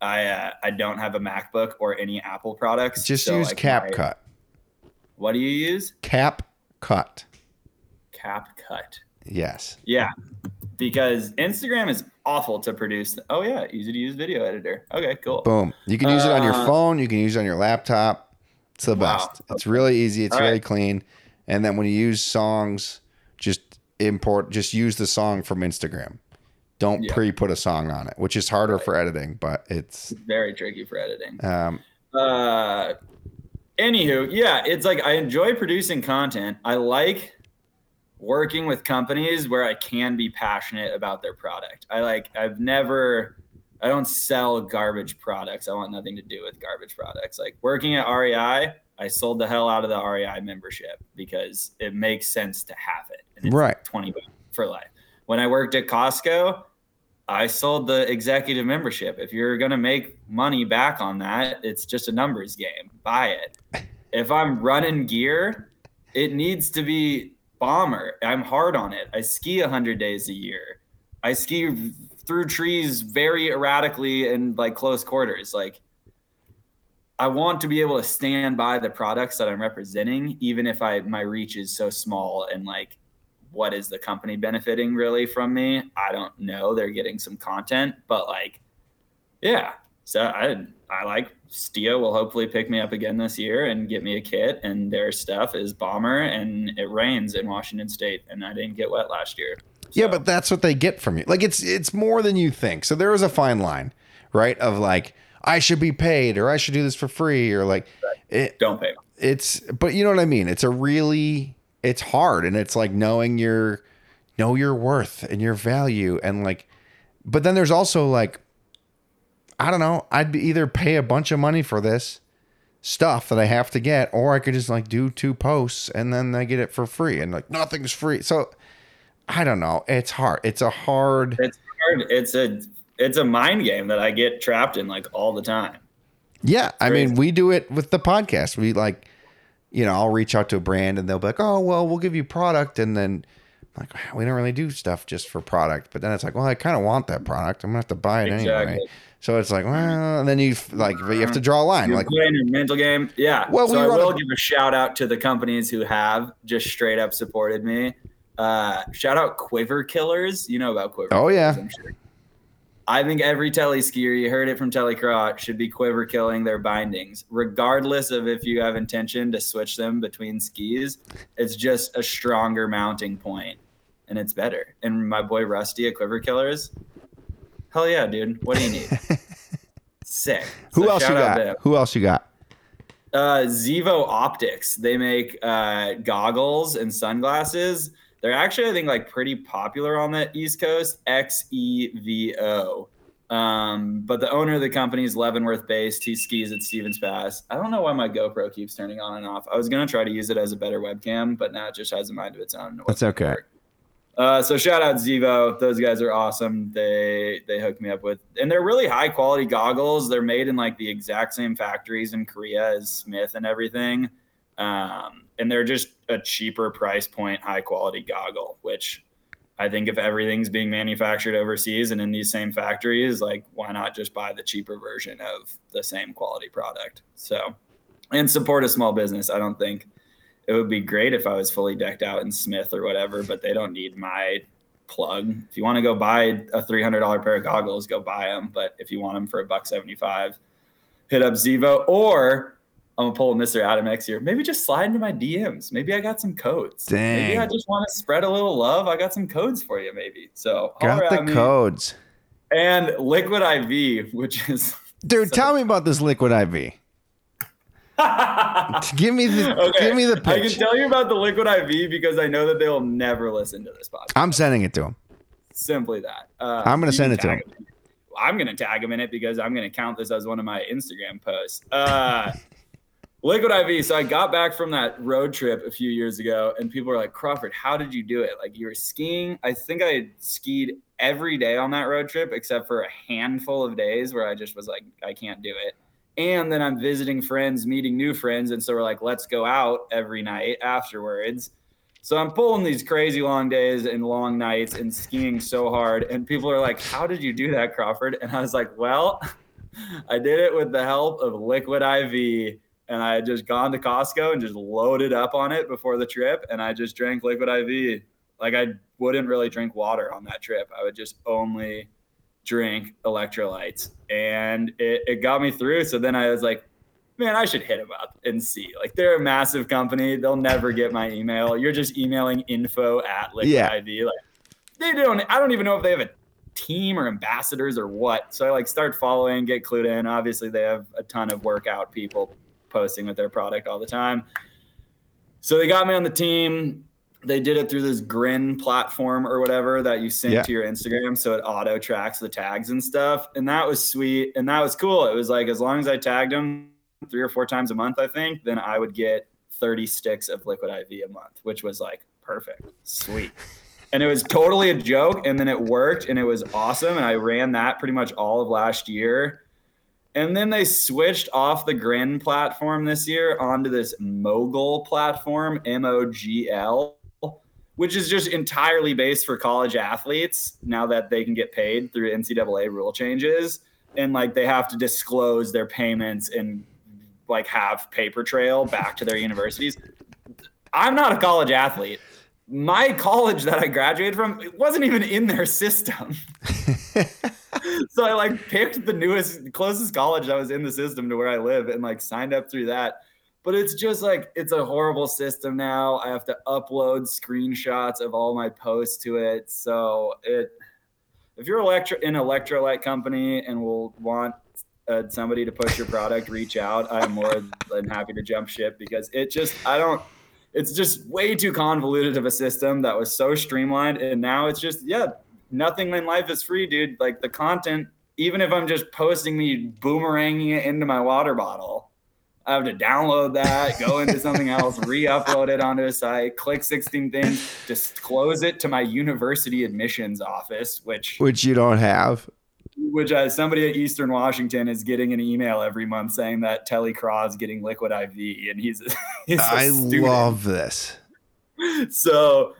I uh, I don't have a MacBook or any Apple products. just so, use CapCut what do you use? cap cut CapCut. yes Yeah, because Instagram is awful to produce. Oh yeah, easy to use video editor. Okay, cool. boom you can use it on your Uh, phone you can use it on your laptop it's the Wow. best it's really easy it's All really right. clean and then when you use songs just import just use the song from instagram don't Yeah. pre-put a song on it which is harder for editing but it's Very tricky for editing. um uh anywho yeah it's like i enjoy producing content i like working with companies where i can be passionate about their product i like i've never i don't sell garbage products i want nothing to do with garbage products like working at rei i sold the hell out of the rei membership because it makes sense to have it and it's Right. 20 bucks for life when i worked at costco I sold the executive membership. If you're going to make money back on that, it's just a numbers game. Buy it. If I'm running gear, it needs to be bomber. I'm hard on it. I ski 100 days a year. I ski through trees very erratically and like close quarters. Like I want to be able to stand by the products that I'm representing even if I my reach is so small and like what is the company benefiting really from me? I don't know. They're getting some content, but like, yeah. So I I like Stio will hopefully pick me up again this year and get me a kit. And their stuff is bomber, and it rains in Washington State, and I didn't get wet last year. Yeah, but that's what they get from you. Like it's it's more than you think. So there is a fine line, right? Of like I should be paid or I should do this for free or like it, don't pay. It's but you know what I mean? It's a really it's hard and it's like knowing your know your worth and your value and like but then there's also like I don't know, I'd be either pay a bunch of money for this stuff that I have to get or I could just like do two posts and then I get it for free and like nothing's free. So I don't know. It's hard. It's a hard. It's hard. It's a it's a mind game that I get trapped in like all the time. Yeah, I mean, we do it with the podcast. We like, you know, I'll reach out to a brand and they'll be like, "Oh, well, we'll give you product," and then like we don't really do stuff just for product. But then it's like, well, I kind of want that product. I'm gonna have to buy it exactly. anyway. So it's like, well, and then you like you have to draw a line. You're like playing a mental game. Yeah. Well, so we I will a- give a shout out to the companies who have just straight up supported me. Uh, shout out Quiver Killers. You know about Quiver. Oh Killers, yeah. Sure. I think every telly skier, you heard it from TeleCraw, should be quiver killing their bindings, regardless of if you have intention to switch them between skis. It's just a stronger mounting point, and it's better. And my boy Rusty at Quiver Killers, hell yeah, dude. What do you need? Sick. Who so else you got? Who else you got? Uh, Xevo Optics. They make uh, goggles and sunglasses they're actually, I think, like pretty popular on the East Coast. X E V O. Um, but the owner of the company is Leavenworth based. He skis at Stevens Pass. I don't know why my GoPro keeps turning on and off. I was gonna try to use it as a better webcam, but now it just has a mind of its own. That's okay. Uh, so shout out Xevo. Those guys are awesome. They they hooked me up with, and they're really high quality goggles. They're made in like the exact same factories in Korea as Smith and everything. Um, and they're just a cheaper price point, high quality goggle, which I think if everything's being manufactured overseas and in these same factories, like why not just buy the cheaper version of the same quality product? So, and support a small business. I don't think it would be great if I was fully decked out in Smith or whatever, but they don't need my plug. If you want to go buy a $300 pair of goggles, go buy them. But if you want them for a buck 75, hit up Xevo or I'm gonna pull Mr. Adam X here. Maybe just slide into my DMs. Maybe I got some codes. Dang. Maybe I just want to spread a little love. I got some codes for you, maybe. So got the codes. And Liquid IV, which is dude. So tell me about this Liquid IV. Give me the okay. give me the pitch. I can tell you about the Liquid IV because I know that they will never listen to this podcast. I'm sending it to them. Simply that. Uh, I'm going to send it to them. him. I'm going to tag him in it because I'm going to count this as one of my Instagram posts. Uh, Liquid IV. So I got back from that road trip a few years ago, and people were like, Crawford, how did you do it? Like you were skiing. I think I skied every day on that road trip except for a handful of days where I just was like, I can't do it. And then I'm visiting friends, meeting new friends. And so we're like, let's go out every night afterwards. So I'm pulling these crazy long days and long nights and skiing so hard. And people are like, How did you do that, Crawford? And I was like, Well, I did it with the help of Liquid IV and I had just gone to Costco and just loaded up on it before the trip, and I just drank liquid IV. Like I wouldn't really drink water on that trip. I would just only drink electrolytes, and it, it got me through. So then I was like, man, I should hit them up and see. Like they're a massive company. They'll never get my email. You're just emailing info at liquid yeah. IV. Like they don't. I don't even know if they have a team or ambassadors or what. So I like start following, get clued in. Obviously, they have a ton of workout people posting with their product all the time. So they got me on the team. They did it through this Grin platform or whatever that you sync yeah. to your Instagram. So it auto tracks the tags and stuff. And that was sweet. And that was cool. It was like, as long as I tagged them three or four times a month, I think, then I would get 30 sticks of liquid IV a month, which was like perfect. Sweet. and it was totally a joke. And then it worked and it was awesome. And I ran that pretty much all of last year. And then they switched off the Grin platform this year onto this MOGL platform, M O G L, which is just entirely based for college athletes now that they can get paid through NCAA rule changes. And like they have to disclose their payments and like have paper trail back to their universities. I'm not a college athlete. My college that I graduated from it wasn't even in their system. so I like picked the newest, closest college that was in the system to where I live and like signed up through that. But it's just like it's a horrible system now. I have to upload screenshots of all my posts to it. So it if you're electro an electrolyte company and will want uh, somebody to push your product, reach out. I'm more than happy to jump ship because it just I don't. It's just way too convoluted of a system that was so streamlined, and now it's just yeah, nothing in life is free, dude. Like the content, even if I'm just posting me boomeranging it into my water bottle, I have to download that, go into something else, re-upload it onto a site, click 16 things, disclose it to my university admissions office, which which you don't have. Which uh, somebody at Eastern Washington is getting an email every month saying that TeleCraw is getting liquid IV, and he's, he's I student. love this. So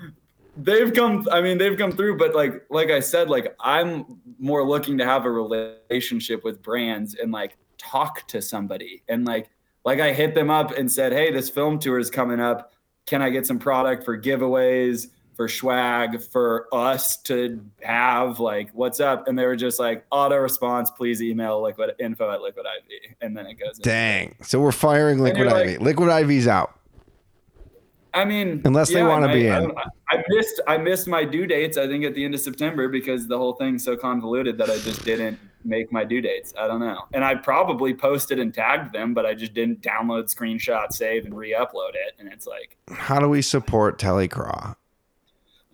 they've come i mean they've come through but like like i said like i'm more looking to have a relationship with brands and like talk to somebody and like like I hit them up and said, "Hey, this film tour is coming up. Can I get some product for giveaways, for swag, for us to have? Like, what's up?" And they were just like, "Auto response, please email liquid info at liquid IV." And then it goes. Dang! So we're firing liquid IV. Like, liquid IV's out. I mean, unless yeah, they want to be in. I, I, missed I missed my due dates. I think at the end of September because the whole thing's so convoluted that I just didn't make my due dates. I don't know, and I probably posted and tagged them, but I just didn't download, screenshot, save, and re-upload it. And it's like, how do we support Telecraw?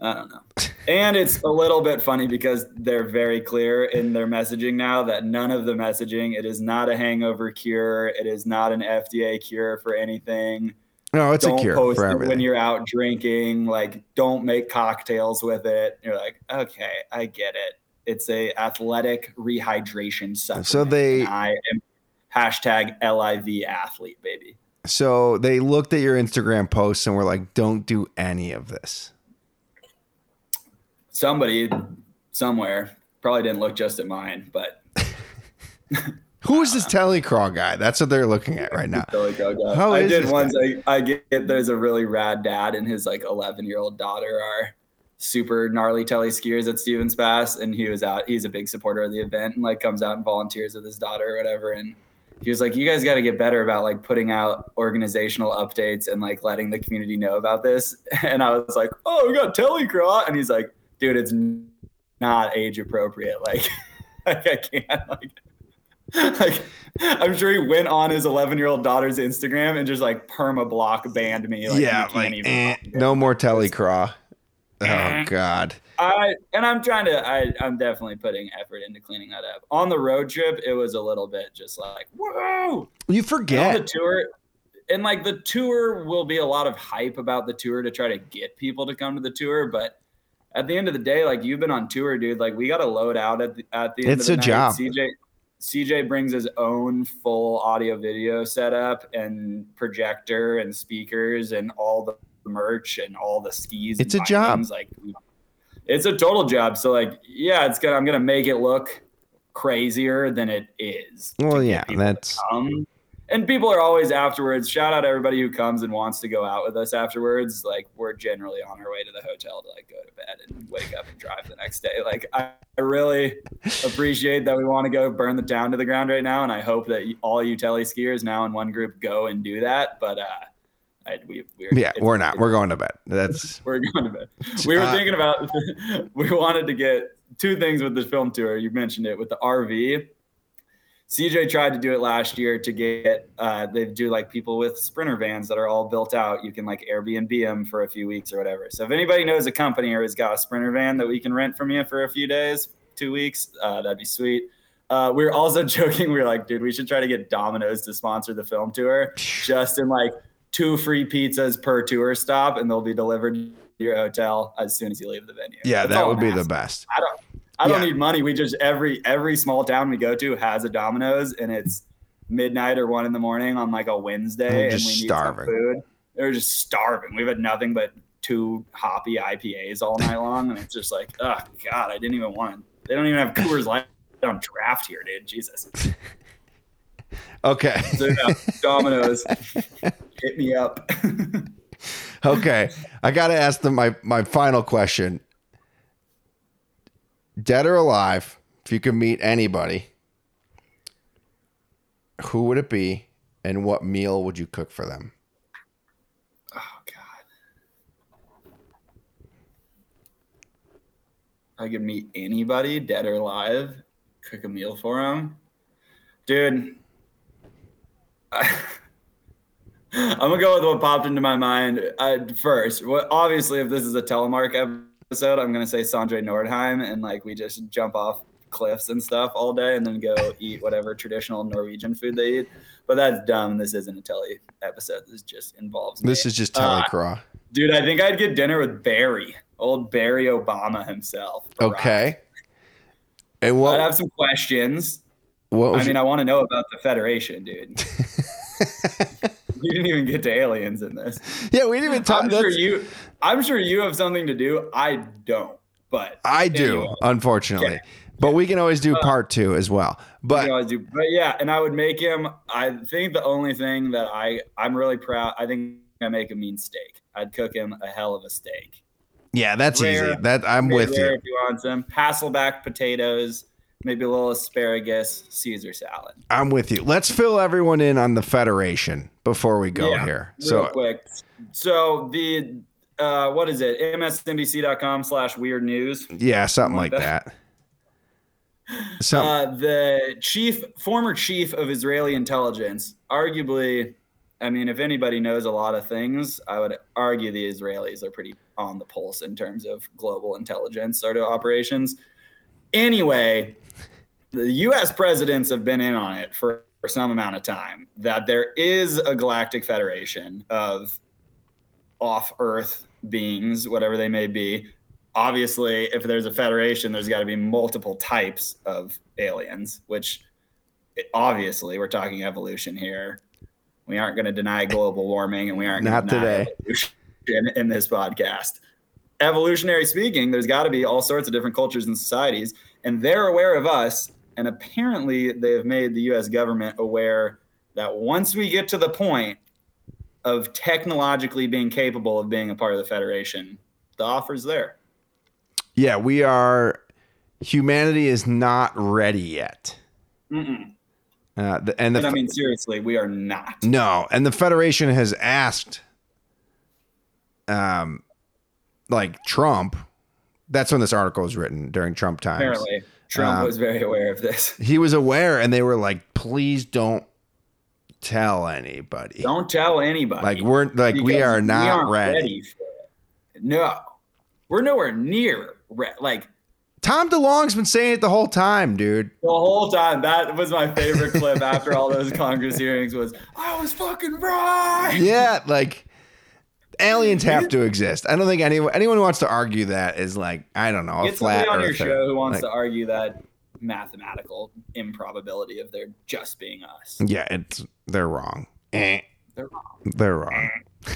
I don't know. And it's a little bit funny because they're very clear in their messaging now that none of the messaging, it is not a hangover cure. It is not an FDA cure for anything. No, it's don't a cure post for everything. when you're out drinking. Like, don't make cocktails with it. You're like, okay, I get it. It's a athletic rehydration supplement. So they, I am hashtag LIV athlete, baby. So they looked at your Instagram posts and were like, don't do any of this. Somebody somewhere probably didn't look just at mine, but Who is this Telecraw guy? That's what they're looking at right now. How I did once. I, I get there's a really rad dad and his like 11 year old daughter are super gnarly telly skiers at Stevens Pass, and he was out. He's a big supporter of the event and like comes out and volunteers with his daughter or whatever. And he was like, "You guys got to get better about like putting out organizational updates and like letting the community know about this." And I was like, "Oh, we got telly Telecraw," and he's like, "Dude, it's not age appropriate. Like, like I can't like." like I'm sure he went on his 11 year old daughter's Instagram and just like perma block banned me. Like, yeah, like eh, no more telecraw. Oh. God. I and I'm trying to. I I'm definitely putting effort into cleaning that up. On the road trip, it was a little bit just like whoa. You forget the tour, and like the tour will be a lot of hype about the tour to try to get people to come to the tour, but at the end of the day, like you've been on tour, dude. Like we got to load out at the at the end it's of the a night. job. CJ CJ brings his own full audio video setup and projector and speakers and all the merch and all the skis. It's a job. Like it's a total job. So like, yeah, it's gonna I'm gonna make it look crazier than it is. Well, yeah, that's and people are always afterwards. Shout out everybody who comes and wants to go out with us afterwards. Like we're generally on our way to the hotel to like go to bed and wake up and drive the next day. Like I, I really appreciate that we want to go burn the town to the ground right now, and I hope that all you telly skiers now in one group go and do that. But uh, I, we, we're, yeah, we're not. We're going to bed. That's we're going to bed. We were uh, thinking about. we wanted to get two things with this film tour. You mentioned it with the RV CJ tried to do it last year to get uh, they do like people with sprinter vans that are all built out. You can like Airbnb them for a few weeks or whatever. So if anybody knows a company or has got a sprinter van that we can rent from you for a few days, two weeks, uh, that'd be sweet. Uh, we were also joking. We were like, dude, we should try to get Domino's to sponsor the film tour, just in like two free pizzas per tour stop, and they'll be delivered to your hotel as soon as you leave the venue. Yeah, That's that would be the best. I don't. I don't yeah. need money. We just every every small town we go to has a Domino's, and it's midnight or one in the morning on like a Wednesday, and we need starving. some food. They're just starving. We've had nothing but two hoppy IPAs all night long, and it's just like, oh god, I didn't even want. They don't even have Coors Light on draft here, dude. Jesus. Okay. Domino's, hit me up. okay, I got to ask them my my final question dead or alive, if you could meet anybody, who would it be, and what meal would you cook for them? Oh God. I could meet anybody, dead or alive, cook a meal for them, dude. I, I'm gonna go with what popped into my mind uh, first. What obviously, if this is a telemark episode, I'm gonna say Sondre Nordheim, and like we just jump off cliffs and stuff all day, and then go eat whatever traditional Norwegian food they eat. But that's dumb. This isn't a telly episode. This just involves me. This is just Telly Uh, Dude, I think I'd get dinner with Barry, old Barry Obama himself. Barack. Okay. And I'd have some questions. what I mean, I want to know about the Federation, dude. we didn't even get to aliens in this. yeah, we didn't even talk. I'm sure you. I'm sure you have something to do. I don't, but I do, Anyway. unfortunately. But we can always do Uh, part two as well. you But do. But yeah, and I would make him. I think the only thing that I I'm really proud. I think I make a mean steak. I'd cook him a hell of a steak. yeah, that's Rare. easy. That I'm with you. If you want some Hasselback potatoes, maybe a little asparagus, Caesar salad. I'm with you. Let's fill everyone in on the Federation before we go Yeah, here. Real So quick. So the uh, what is it? MSNBC.com slash weird news. yeah, something like like that. So Uh, the chief, former chief of Israeli intelligence, arguably, I mean, if anybody knows a lot of things, I would argue the Israelis are pretty on the pulse in terms of global intelligence sort of operations. Anyway, the U.S. presidents have been in on it for, for some amount of time that there is a galactic federation of off-Earth beings, whatever they may be, obviously if there's a federation there's got to be multiple types of aliens which obviously we're talking evolution here we aren't going to deny global warming and we aren't Not going to deny today. evolution in this podcast evolutionary speaking there's got to be all sorts of different cultures and societies and they're aware of us and apparently they have made the us government aware that once we get to the point of technologically being capable of being a part of the federation the offer's there yeah, we are. Humanity is not ready yet. Mm-mm. Uh, the, and the But I mean, seriously, we are not. No, and the Federation has asked, um, like Trump. That's when this article was written during Trump times. Apparently, Trump Um, was very aware of this. He was aware, and they were like, "Please don't tell anybody." Don't tell anybody. Like we're like we are not aren't ready. No, we're nowhere near re- like Tom DeLonge's been saying it the whole time, dude. the whole time. That was my favorite clip after all those Congress hearings. Was I was fucking right. Yeah, like aliens have to exist. I don't think anyone anyone who wants to argue that is like I don't know a Get flat on your show who wants Like, to argue that mathematical improbability of there just being us. Yeah, it's they're wrong. Eh, They're wrong. they're wrong.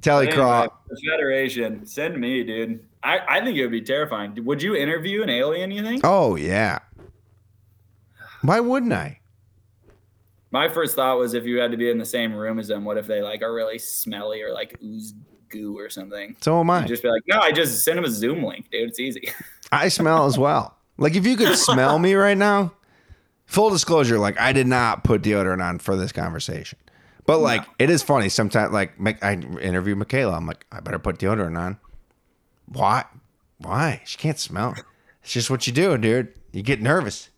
Telly Anyway, Craw. Federation, send me, dude. I, I think it would be terrifying. Would you interview an alien? You think? Oh yeah. Why wouldn't I? My first thought was if you had to be in the same room as them, what if they like are really smelly or like ooze goo or something? So am I. You'd just be like, no, I just send them a Zoom link, dude. It's easy. I smell as well. Like if you could smell me right now, full disclosure, like I did not put deodorant on for this conversation. But like it is funny sometimes. Like I interview Michaela, I'm like, I better put deodorant on. Why? Why? She can't smell. It's just what you do, dude. You get nervous.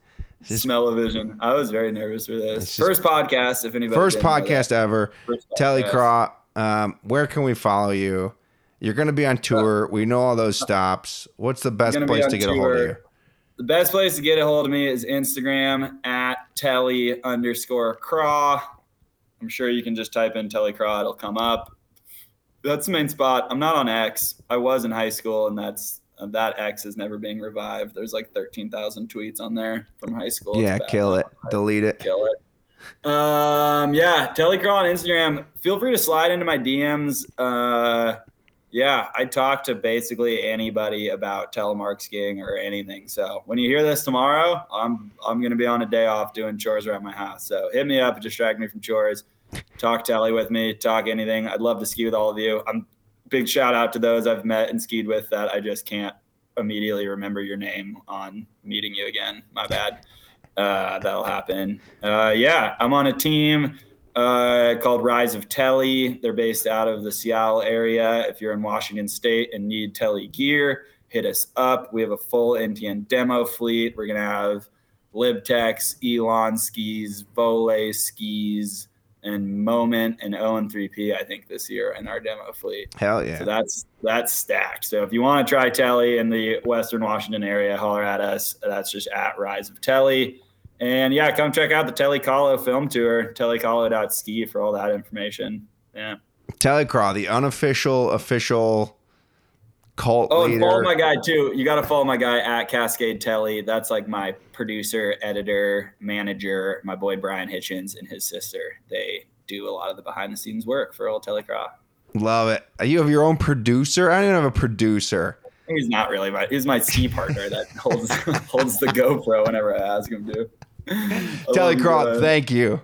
Just- Smell of vision. I was very nervous for this. Just- First podcast, if anybody. First didn't know that. podcast ever. First Telly. Craw, um, where can we follow you? You're going to be on tour. We know all those stops. What's the best place to get a hold of you? The best place to get a hold of me is Instagram at telly underscore craw. I'm sure you can just type in telly craw, it'll come up. That's the main spot. I'm not on X. I was in high school, and that's that X is never being revived. There's like 13,000 tweets on there from high school. Yeah, kill it. Delete it. Kill it. Um, yeah, Telecraw on Instagram. Feel free to slide into my DMs. Uh, yeah, I talk to basically anybody about telemark skiing or anything. So when you hear this tomorrow, I'm I'm gonna be on a day off doing chores around my house. So hit me up, distract me from chores. Talk telly with me, talk anything. I'd love to ski with all of you. I'm big shout out to those I've met and skied with that I just can't immediately remember your name on meeting you again. My bad. Uh, that'll happen. Uh, yeah, I'm on a team uh, called Rise of Telly. They're based out of the Seattle area. If you're in Washington State and need Telly gear, hit us up. We have a full NTN demo fleet. We're gonna have Libtex, Elan skis, Voile skis, and Moment and Owen 3P. I think this year in our demo fleet. Hell yeah! So that's that's stacked. So if you want to try Telly in the Western Washington area, holler at us. That's just at Rise of Telly. And yeah, come check out the Telecolo film tour, telecolo.ski for all that information. Yeah. Telecraw, the unofficial, official cult Oh, and leader. follow my guy too. You got to follow my guy at Cascade Telly. That's like my producer, editor, manager, my boy Brian Hitchens and his sister. They do a lot of the behind the scenes work for old TeleCraw. Love it. You have your own producer. I don't even have a producer. He's not really my. He's my ski partner that holds holds the GoPro whenever I ask him to. TeleCraw, oh, guys. thank you.